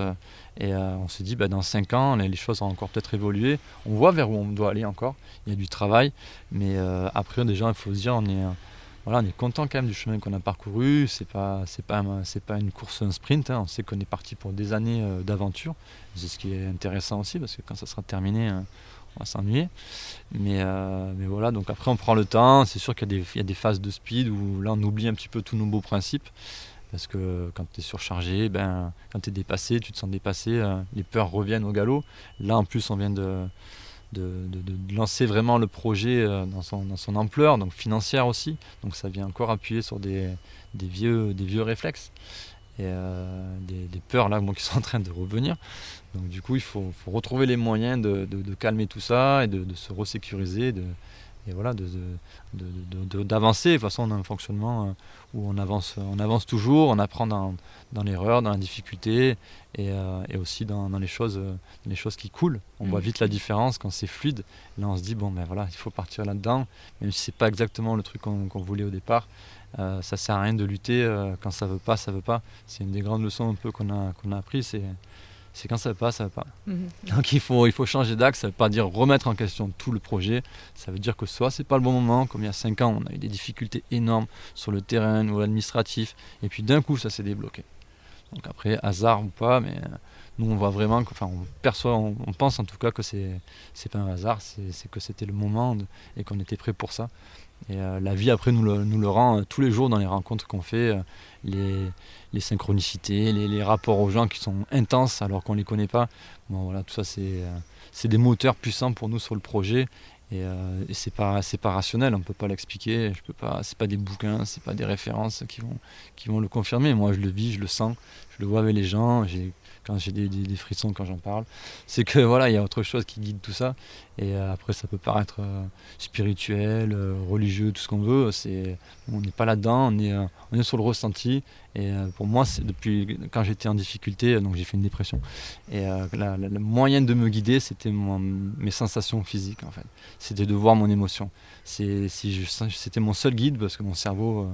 Et euh, on s'est dit, bah, dans 5 ans, les choses ont encore peut-être évolué. On voit vers où on doit aller encore. Il y a du travail. Mais euh, après, déjà, il faut se dire, on est voilà, on est content quand même du chemin qu'on a parcouru. C'est pas, c'est pas, c'est pas une course, un sprint. Hein. On sait qu'on est parti pour des années euh, d'aventure. C'est ce qui est intéressant aussi parce que quand ça sera terminé, euh, on va s'ennuyer. Mais, euh, mais voilà, donc après on prend le temps. C'est sûr qu'il y a, des, phases de speed où là on oublie un petit peu tous nos beaux principes. Parce que quand tu es surchargé, ben, quand tu es dépassé, tu te sens dépassé, les peurs reviennent au galop. Là en plus on vient de, de, lancer vraiment le projet euh, dans son, ampleur, donc financière aussi. Donc ça vient encore appuyer sur des, vieux, des vieux réflexes et euh, des, peurs là qui sont en train de revenir. Donc du coup il faut retrouver les moyens de, calmer tout ça et de, se resécuriser, et voilà, d'avancer. De, toute façon, on a un fonctionnement euh, où on avance, on avance toujours, on apprend dans, dans l'erreur, dans la difficulté et, euh, et aussi dans, dans, les, choses, euh, les choses qui coulent. On voit mm. vite la différence quand c'est fluide. Là, on se dit, bon, ben voilà, il faut partir là-dedans, même si c'est pas exactement le truc qu'on voulait au départ. Euh, ça sert à rien de lutter quand ça veut pas, ça veut pas. C'est une des grandes leçons un peu qu'on a, qu'on a appris, c'est c'est quand ça ne va pas, ça ne va pas. Mhm. Donc il faut, il faut changer d'axe, ça ne veut pas dire remettre en question tout le projet, ça veut dire que soit c'est pas le bon moment, comme il y a 5 ans, on a eu des difficultés énormes sur le terrain ou l'administratif, et puis d'un coup ça s'est débloqué. Donc après, hasard ou pas, mais euh, nous on voit vraiment, enfin on perçoit, on, pense en tout cas que c'est c'est pas un hasard, c'est que c'était le moment et qu'on était prêt pour ça. Et euh, la vie après nous le, nous le rend euh, tous les jours dans les rencontres qu'on fait, les, les, synchronicités, les, rapports aux gens qui sont intenses alors qu'on ne les connaît pas. Bon voilà, tout ça c'est des moteurs puissants pour nous sur le projet et, euh, pas pas rationnel, on peut pas l'expliquer, je peux pas, pas des bouquins, c'est pas des références qui vont qui vont le confirmer. Moi je le vis, je le sens, je le vois avec les gens, quand j'ai des, frissons quand j'en parle, c'est que voilà, il y a autre chose qui guide tout ça. Et euh, après, ça peut paraître euh, spirituel, euh, religieux, tout ce qu'on veut. C'est, on n'est pas là-dedans, on est, on est sur le ressenti. Et pour moi, c'est depuis quand j'étais en difficulté, donc j'ai fait une dépression. Et le moyen de me guider, c'était mes sensations physiques en fait. C'était de voir mon émotion. C'était mon seul guide parce que mon cerveau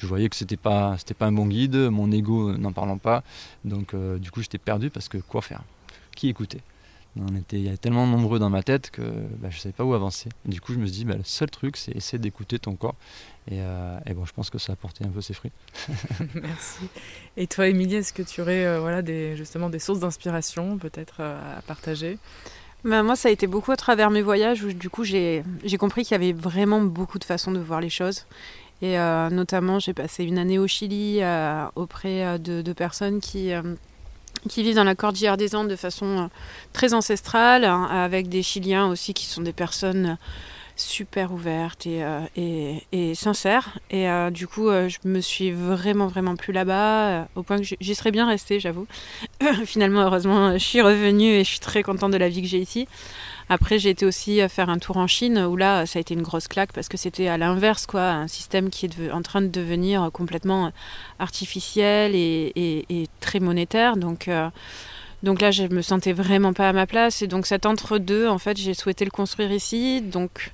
je voyais que c'était pas c'était pas un bon guide, mon ego n'en parlant pas, donc euh, du coup j'étais perdu parce que quoi faire, qui écouter? On était, il y avait tellement nombreux dans ma tête que bah, je ne savais pas où avancer. du coup, je me suis dit, bah, le seul truc, c'est essayer d'écouter ton corps. Et, euh, et, bon, je pense que ça a porté un peu ses fruits. Merci. Et toi, Émilie, est-ce que tu aurais euh, voilà, des, justement des sources d'inspiration peut-être à partager? Bah, moi, ça a été beaucoup à travers mes voyages où du coup j'ai compris qu'il y avait vraiment beaucoup de façons de voir les choses et euh, notamment, j'ai passé une année au Chili euh, auprès euh, de, personnes qui, qui vivent dans la cordillère des Andes de façon très ancestrale, hein, avec des Chiliens aussi qui sont des personnes super ouvertes et, et, et sincères. Et du coup, je me suis vraiment, vraiment plus là-bas, au point que j'y serais bien restée, j'avoue. Finalement, heureusement, je suis revenue et je suis très contente de la vie que j'ai ici. Après, j'ai été aussi faire un tour en Chine où là, ça a été une grosse claque parce que c'était à l'inverse, quoi, un système qui est en train de devenir complètement artificiel et, très monétaire. Donc, euh, donc là, je me sentais vraiment pas à ma place. Et donc cet entre-deux, en fait, j'ai souhaité le construire ici. Donc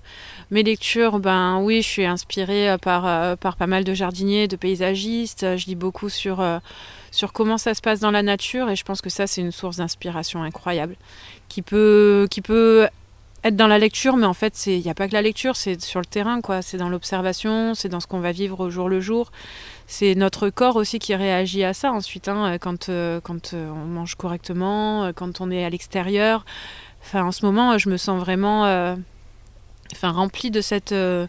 Mes lectures, ben oui, je suis inspirée par, par pas mal de jardiniers, de paysagistes. Je lis beaucoup sur, sur comment ça se passe dans la nature et je pense que ça, c'est une source d'inspiration incroyable qui peut, qui peut être dans la lecture, mais en fait, il n'y a pas que la lecture, c'est sur le terrain, quoi. C'est dans l'observation, c'est dans ce qu'on va vivre au jour le jour. C'est notre corps aussi qui réagit à ça ensuite, hein, quand, euh, quand euh, on mange correctement, euh, quand on est à l'extérieur. Enfin, en ce moment, je me sens vraiment enfin, remplie de cette, de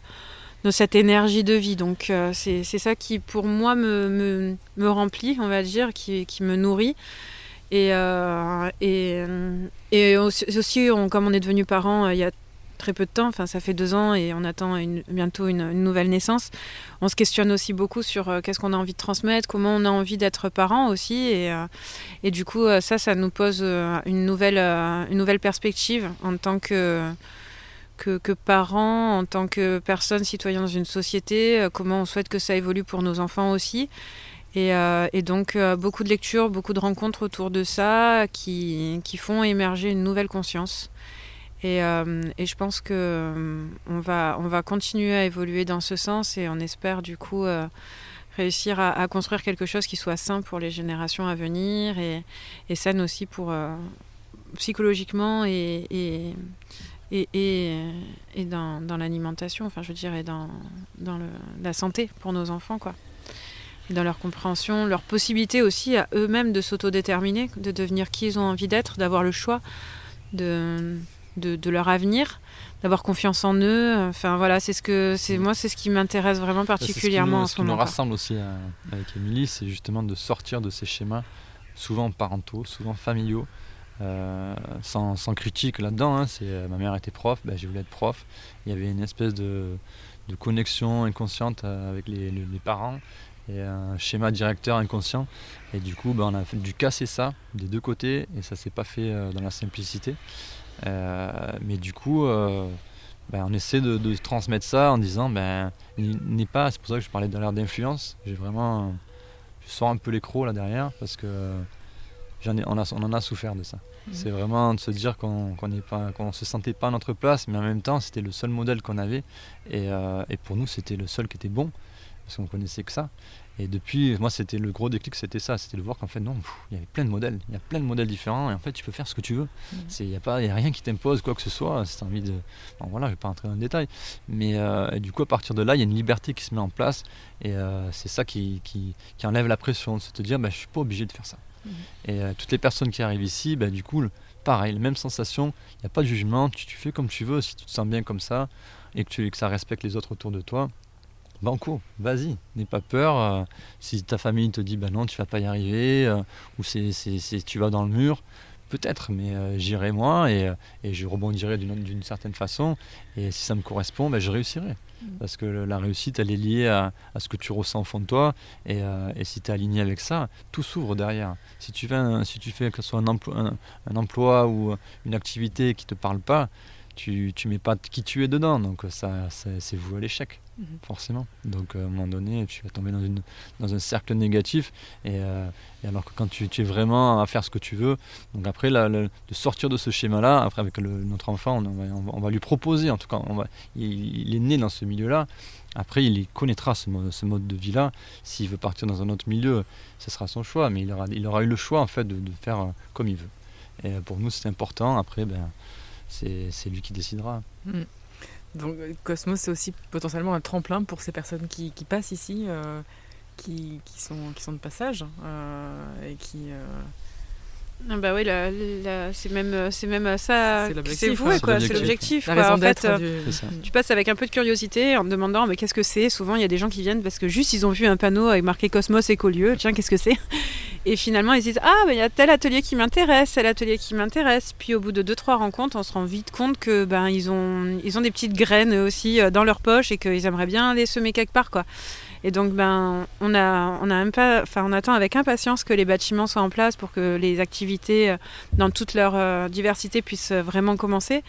cette énergie de vie. Donc, c'est ça qui, pour moi, me, me, me, remplit, on va dire, qui, qui me nourrit. Et, euh, et, et, aussi, comme on est devenu parents euh, il y a très peu de temps, ça fait deux ans et on attend bientôt une, nouvelle naissance, on se questionne aussi beaucoup sur euh, qu'est-ce qu'on a envie de transmettre, comment on a envie d'être parent aussi. Et, et du coup, ça, ça nous pose une nouvelle, une nouvelle perspective en tant que, que, que parents, en tant que personnes citoyens dans une société, comment on souhaite que ça évolue pour nos enfants aussi. Euh, et, donc euh, beaucoup de lectures, beaucoup de rencontres autour de ça qui, font émerger une nouvelle conscience. Et, euh, je pense que on va, on va continuer à évoluer dans ce sens et on espère du coup réussir à, construire quelque chose qui soit sain pour les générations à venir et, et sain aussi pour psychologiquement et, et, et, et, dans, dans l'alimentation, enfin je dirais dans, dans le, la santé pour nos enfants quoi dans leur compréhension, leur possibilité aussi à eux-mêmes de s'autodéterminer, de devenir qui ils ont envie d'être, d'avoir le choix de, de, leur avenir, d'avoir confiance en eux. Enfin voilà, c'est ce que c'est moi, c'est ce qui m'intéresse vraiment particulièrement en ce, moment. Ce qui nous rassemble aussi euh, avec Émilie, c'est justement de sortir de ces schémas, souvent parentaux, souvent familiaux. Euh, sans, sans, critique là-dedans, hein. c'est euh, ma mère était prof, ben, j'ai voulu être prof. Il y avait une espèce de, de connexion inconsciente avec les, les parents et un schéma directeur inconscient. Et du coup, ben, on a dû casser ça des deux côtés et ça s'est pas fait euh, dans la simplicité. Euh, mais du coup, euh, ben, on essaie de, transmettre ça en disant, ben, n'est pas, c'est pour ça que je parlais de l'air d'influence. J'ai vraiment, je sors un peu l'écro là derrière parce que j'en ai, on, a, on, en a souffert de ça. Mmh. C'est vraiment de se dire qu'on ne pas, qu'on se sentait pas à notre place, mais en même temps, c'était le seul modèle qu'on avait. Et, et pour nous, c'était le seul qui était bon parce qu'on connaissait que ça. Et depuis, moi, c'était le gros déclic, c'était ça, c'était de voir qu'en fait, non, il y avait plein de modèles, il y a plein de modèles différents, et en fait, tu peux faire ce que tu veux. Mm. Il n'y a, pas, a rien qui t'impose quoi que ce soit, si tu as envie de. Bon, voilà, je vais pas rentrer dans le détail. Mais euh, du coup, à partir de là, il y a une liberté qui se met en place, et euh, c'est ça qui, qui, qui, enlève la pression, de se te dire, bah, je suis pas obligé de faire ça. Mm. Et euh, toutes les personnes qui arrivent ici, bah, du coup, pareil, la même sensation, il n'y a pas de jugement, tu, tu, fais comme tu veux, si tu te sens bien comme ça, et que, tu, que ça respecte les autres autour de toi, banco, vas-y, n'aie pas peur. Euh, si ta famille te dit bah non, tu vas pas y arriver, euh, ou c'est, tu vas dans le mur, peut-être, mais euh, j'irai moi et, je rebondirai d'une, certaine façon. Et si ça me correspond, bah, je réussirai. Mm. Parce que la réussite, elle est liée à, ce que tu ressens au fond de toi. Et, si tu es aligné avec ça, tout s'ouvre derrière. Si tu fais, si tu fais que ce soit un emploi, un emploi ou une activité qui ne te parle pas, tu, tu mets pas qui tu es dedans. Donc ça, c'est voué à l'échec. Mhm. forcément. Donc à un moment donné, tu vas tomber dans, une, dans un cercle négatif. Et, euh, alors que quand tu, es vraiment à faire ce que tu veux, donc après, de sortir de ce schéma-là, après avec notre enfant, on, va, lui proposer, en tout cas, on va, il, est né dans ce milieu-là. Après, il connaîtra ce mode, ce mode de vie-là. S'il veut partir dans un autre milieu, ce sera son choix. Mais il aura, il aura eu le choix en fait de, faire euh, comme il veut. Et pour nous, c'est important. Après, ben, c'est lui qui décidera. Mm. Donc Cosmos, c'est aussi potentiellement un tremplin pour ces personnes qui, passent ici, euh, qui, sont, qui sont de passage euh, et qui... Euh, ah bah oui, c'est même, c'est même ça. C'est vous, hein. quoi. C'est l'objectif. En fait, tu passes avec un peu de curiosité en te demandant mais qu'est-ce que c'est? Souvent, il y a des gens qui viennent parce que juste ils ont vu un panneau avec marqué Cosmos Écolieu. Tiens, qu'est-ce que c'est? Et finalement, ils disent ah, il y a tel atelier qui m'intéresse, tel atelier qui m'intéresse. Puis au bout de deux trois rencontres, on se rend vite compte que ben ils ont, ils ont des petites graines aussi euh, dans leur poche et qu'ils aimeraient bien les semer quelque part, quoi. Et donc, ben, on, a, on, a même pas, on attend avec impatience que les bâtiments soient en place pour que les activités, euh, dans toute leur euh, diversité, puissent euh, vraiment commencer.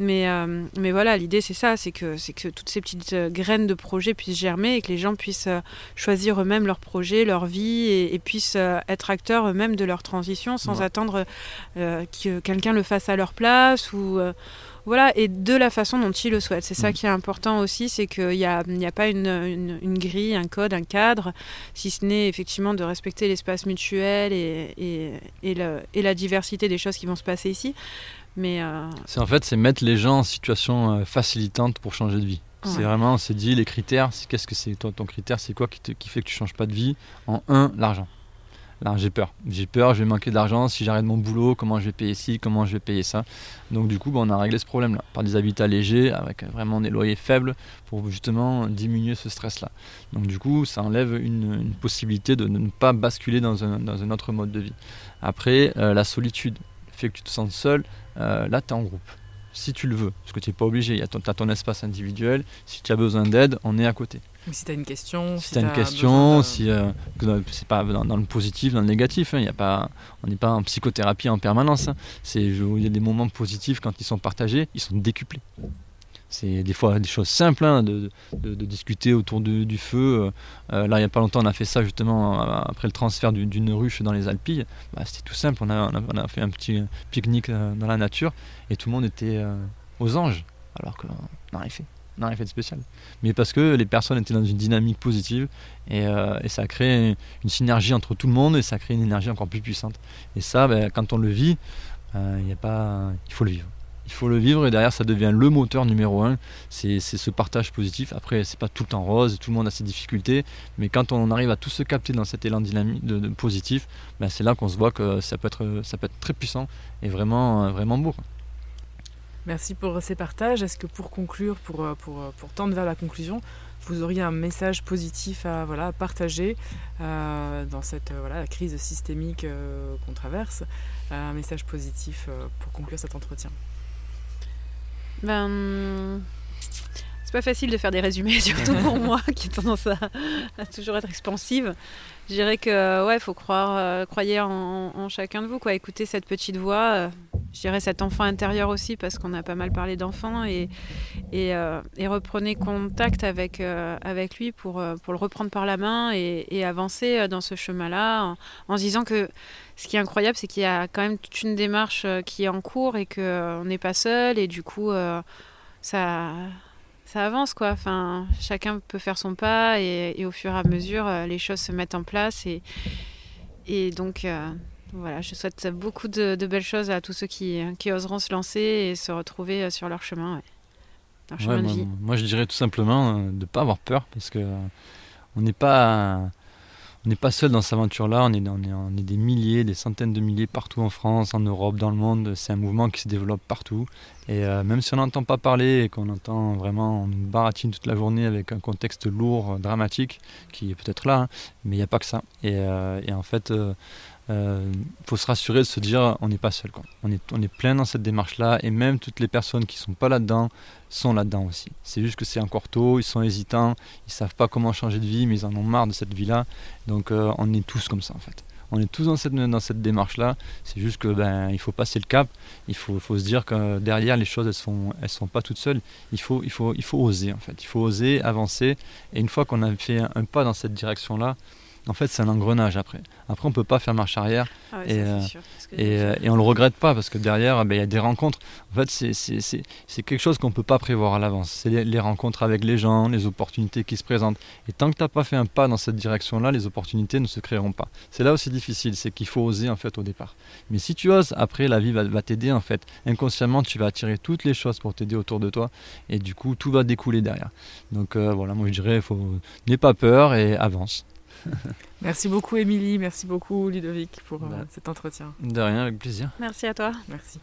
Mais, mais voilà, l'idée c'est ça, c'est que, c'est que toutes ces petites graines de projets puissent germer et que les gens puissent choisir eux-mêmes leur projet, leur vie et, puissent être acteurs eux-mêmes de leur transition sans attendre que quelqu'un le fasse à leur place ou voilà, et de la façon dont il le souhaite. C'est ça mm. qui est important aussi, c'est qu'il n'y a, a pas une, une, grille, un code, un cadre, si ce n'est effectivement de respecter l'espace mutuel et, et, et, le, et, la diversité des choses qui vont se passer ici. Mais euh, c'est en fait, c'est mettre les gens en situation euh, facilitante pour changer de vie. C'est vraiment, on s'est dit les critères, qu'est-ce que c'est toi ton critère, c'est quoi qui, te, qui fait que tu changes pas de vie En un, l'argent? J'ai peur. J'ai peur, je vais manquer d'argent. Si j'arrête mon boulot, comment je vais payer ci, comment je vais payer ça. Donc du coup, bah, on a réglé ce problème-là par des habitats légers, avec vraiment des loyers faibles, pour justement diminuer ce stress-là. Donc du coup, ça enlève une, possibilité de ne pas basculer dans un, autre mode de vie. Après, euh, la solitude, le fait que tu te sens seul, euh, là, tu es en groupe si tu le veux, parce que tu n'es pas obligé, tu as ton espace individuel, si tu as besoin d'aide, on est à côté. Si tu as une question. Si, tu as une question, si euh, c'est pas dans, le positif, dans le négatif. Hein, y a pas, on n'est pas en psychothérapie en permanence. Hein. Il y a des moments positifs quand ils sont partagés, ils sont décuplés. C'est des fois des choses simples hein, de, de, discuter autour du feu. Euh, là, il n'y a pas longtemps, on a fait ça justement euh, après le transfert d'une ruche dans les Alpes. Bah, C'était tout simple. On a, on a, fait un petit pique-nique dans la nature et tout le monde était aux anges alors qu'on n'a rien fait non, rien fait de spécial. Mais parce que les personnes étaient dans une dynamique positive et, euh, et, ça a créé une synergie entre tout le monde et ça a créé une énergie encore plus puissante. Et ça, ben, quand on le vit, euh, il a pas, il faut le vivre. Il faut le vivre et derrière ça devient le moteur numéro un. C'est ce partage positif. Après, c'est pas tout le temps rose, tout le monde a ses difficultés, mais quand on arrive à tout se capter dans cet élan dynamique de, positif, ben, c'est là qu'on se voit que ça peut être, ça peut être très puissant et vraiment, vraiment beau. Merci pour ces partages. Est-ce que pour conclure, pour, euh, euh, pour, tendre vers la conclusion, vous auriez un message positif à, partager euh, dans cette crise systémique qu'on traverse Un message positif pour conclure cet entretien? Ben, pas facile de faire des résumés, surtout pour moi qui ai tendance à, toujours être expansive. Je dirais que ouais, faut croire, croyez en, en, chacun de vous, quoi. Écoutez cette petite voix je dirais cet enfant intérieur aussi, parce qu'on a pas mal parlé d'enfants, et, et, euh, reprenez contact avec, euh, avec lui pour, euh, pour le reprendre par la main et, avancer dans ce chemin-là, en, se disant que ce qui est incroyable, c'est qu'il y a quand même toute une démarche qui est en cours et qu'on n'est pas seul, et du coup, ça, ça avance, quoi. Enfin, chacun peut faire son pas, et, au fur et à mesure, les choses se mettent en place, et, et donc... Voilà, je souhaite beaucoup de, belles choses à tous ceux qui, oseront se lancer et se retrouver euh, sur leur chemin, leur chemin de moi, vie. Moi, je dirais tout simplement euh, de ne pas avoir peur parce que euh, on n'est pas on n'est pas seul dans cette aventure-là, on est, des milliers, des centaines de milliers partout en France, en Europe, dans le monde. C'est un mouvement qui se développe partout. Et même si on n'entend pas parler et qu'on entend vraiment, on baratine toute la journée avec un contexte lourd, dramatique, qui est peut-être là, hein, mais il n'y a pas que ça. Et, et en fait, il euh, faut se rassurer de se dire on n'est pas seul. Quoi. On, est, on est plein dans cette démarche-là et même toutes les personnes qui sont pas là-dedans sont là-dedans aussi. C'est juste que c'est encore tôt, ils sont hésitants, ils savent pas comment changer de vie, mais ils en ont marre de cette vie-là. Donc euh, on est tous comme ça en fait. On est tous dans cette, dans cette démarche-là. C'est juste que ben il faut passer le cap. Il faut, faut se dire que derrière les choses elles sont elles sont pas toutes seules. Il faut il faut il faut oser en fait. Il faut oser avancer. Et une fois qu'on a fait un pas dans cette direction-là, en fait, c'est un engrenage après. Après, on ne peut pas faire marche arrière. Ah et, euh, et, euh, et, on ne le regrette pas parce que derrière, ben, il y a des rencontres. En fait, c'est quelque chose qu'on ne peut pas prévoir à l'avance. C'est les, rencontres avec les gens, les opportunités qui se présentent. Et tant que tu n'as pas fait un pas dans cette direction-là, les opportunités ne se créeront pas. C'est là aussi difficile, c'est qu'il faut oser en fait au départ. Mais si tu oses, après, la vie va, t'aider en fait. Inconsciemment, tu vas attirer toutes les choses pour t'aider autour de toi. Et du coup, tout va découler derrière. Donc euh, voilà, moi je dirais, faut n'aie pas peur et avance. merci beaucoup Émilie, merci beaucoup Ludovic pour euh, bah. cet entretien. De rien, avec plaisir. Merci à toi. Merci.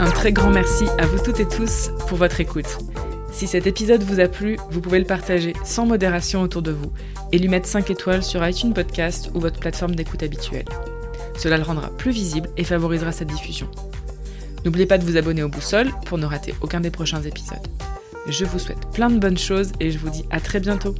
Un très grand merci à vous toutes et tous pour votre écoute. Si cet épisode vous a plu, vous pouvez le partager sans modération autour de vous et lui mettre 5 étoiles sur iTunes Podcast ou votre plateforme d'écoute habituelle. Cela le rendra plus visible et favorisera sa diffusion. N'oubliez pas de vous abonner au Boussole pour ne rater aucun des prochains épisodes. Je vous souhaite plein de bonnes choses et je vous dis à très bientôt.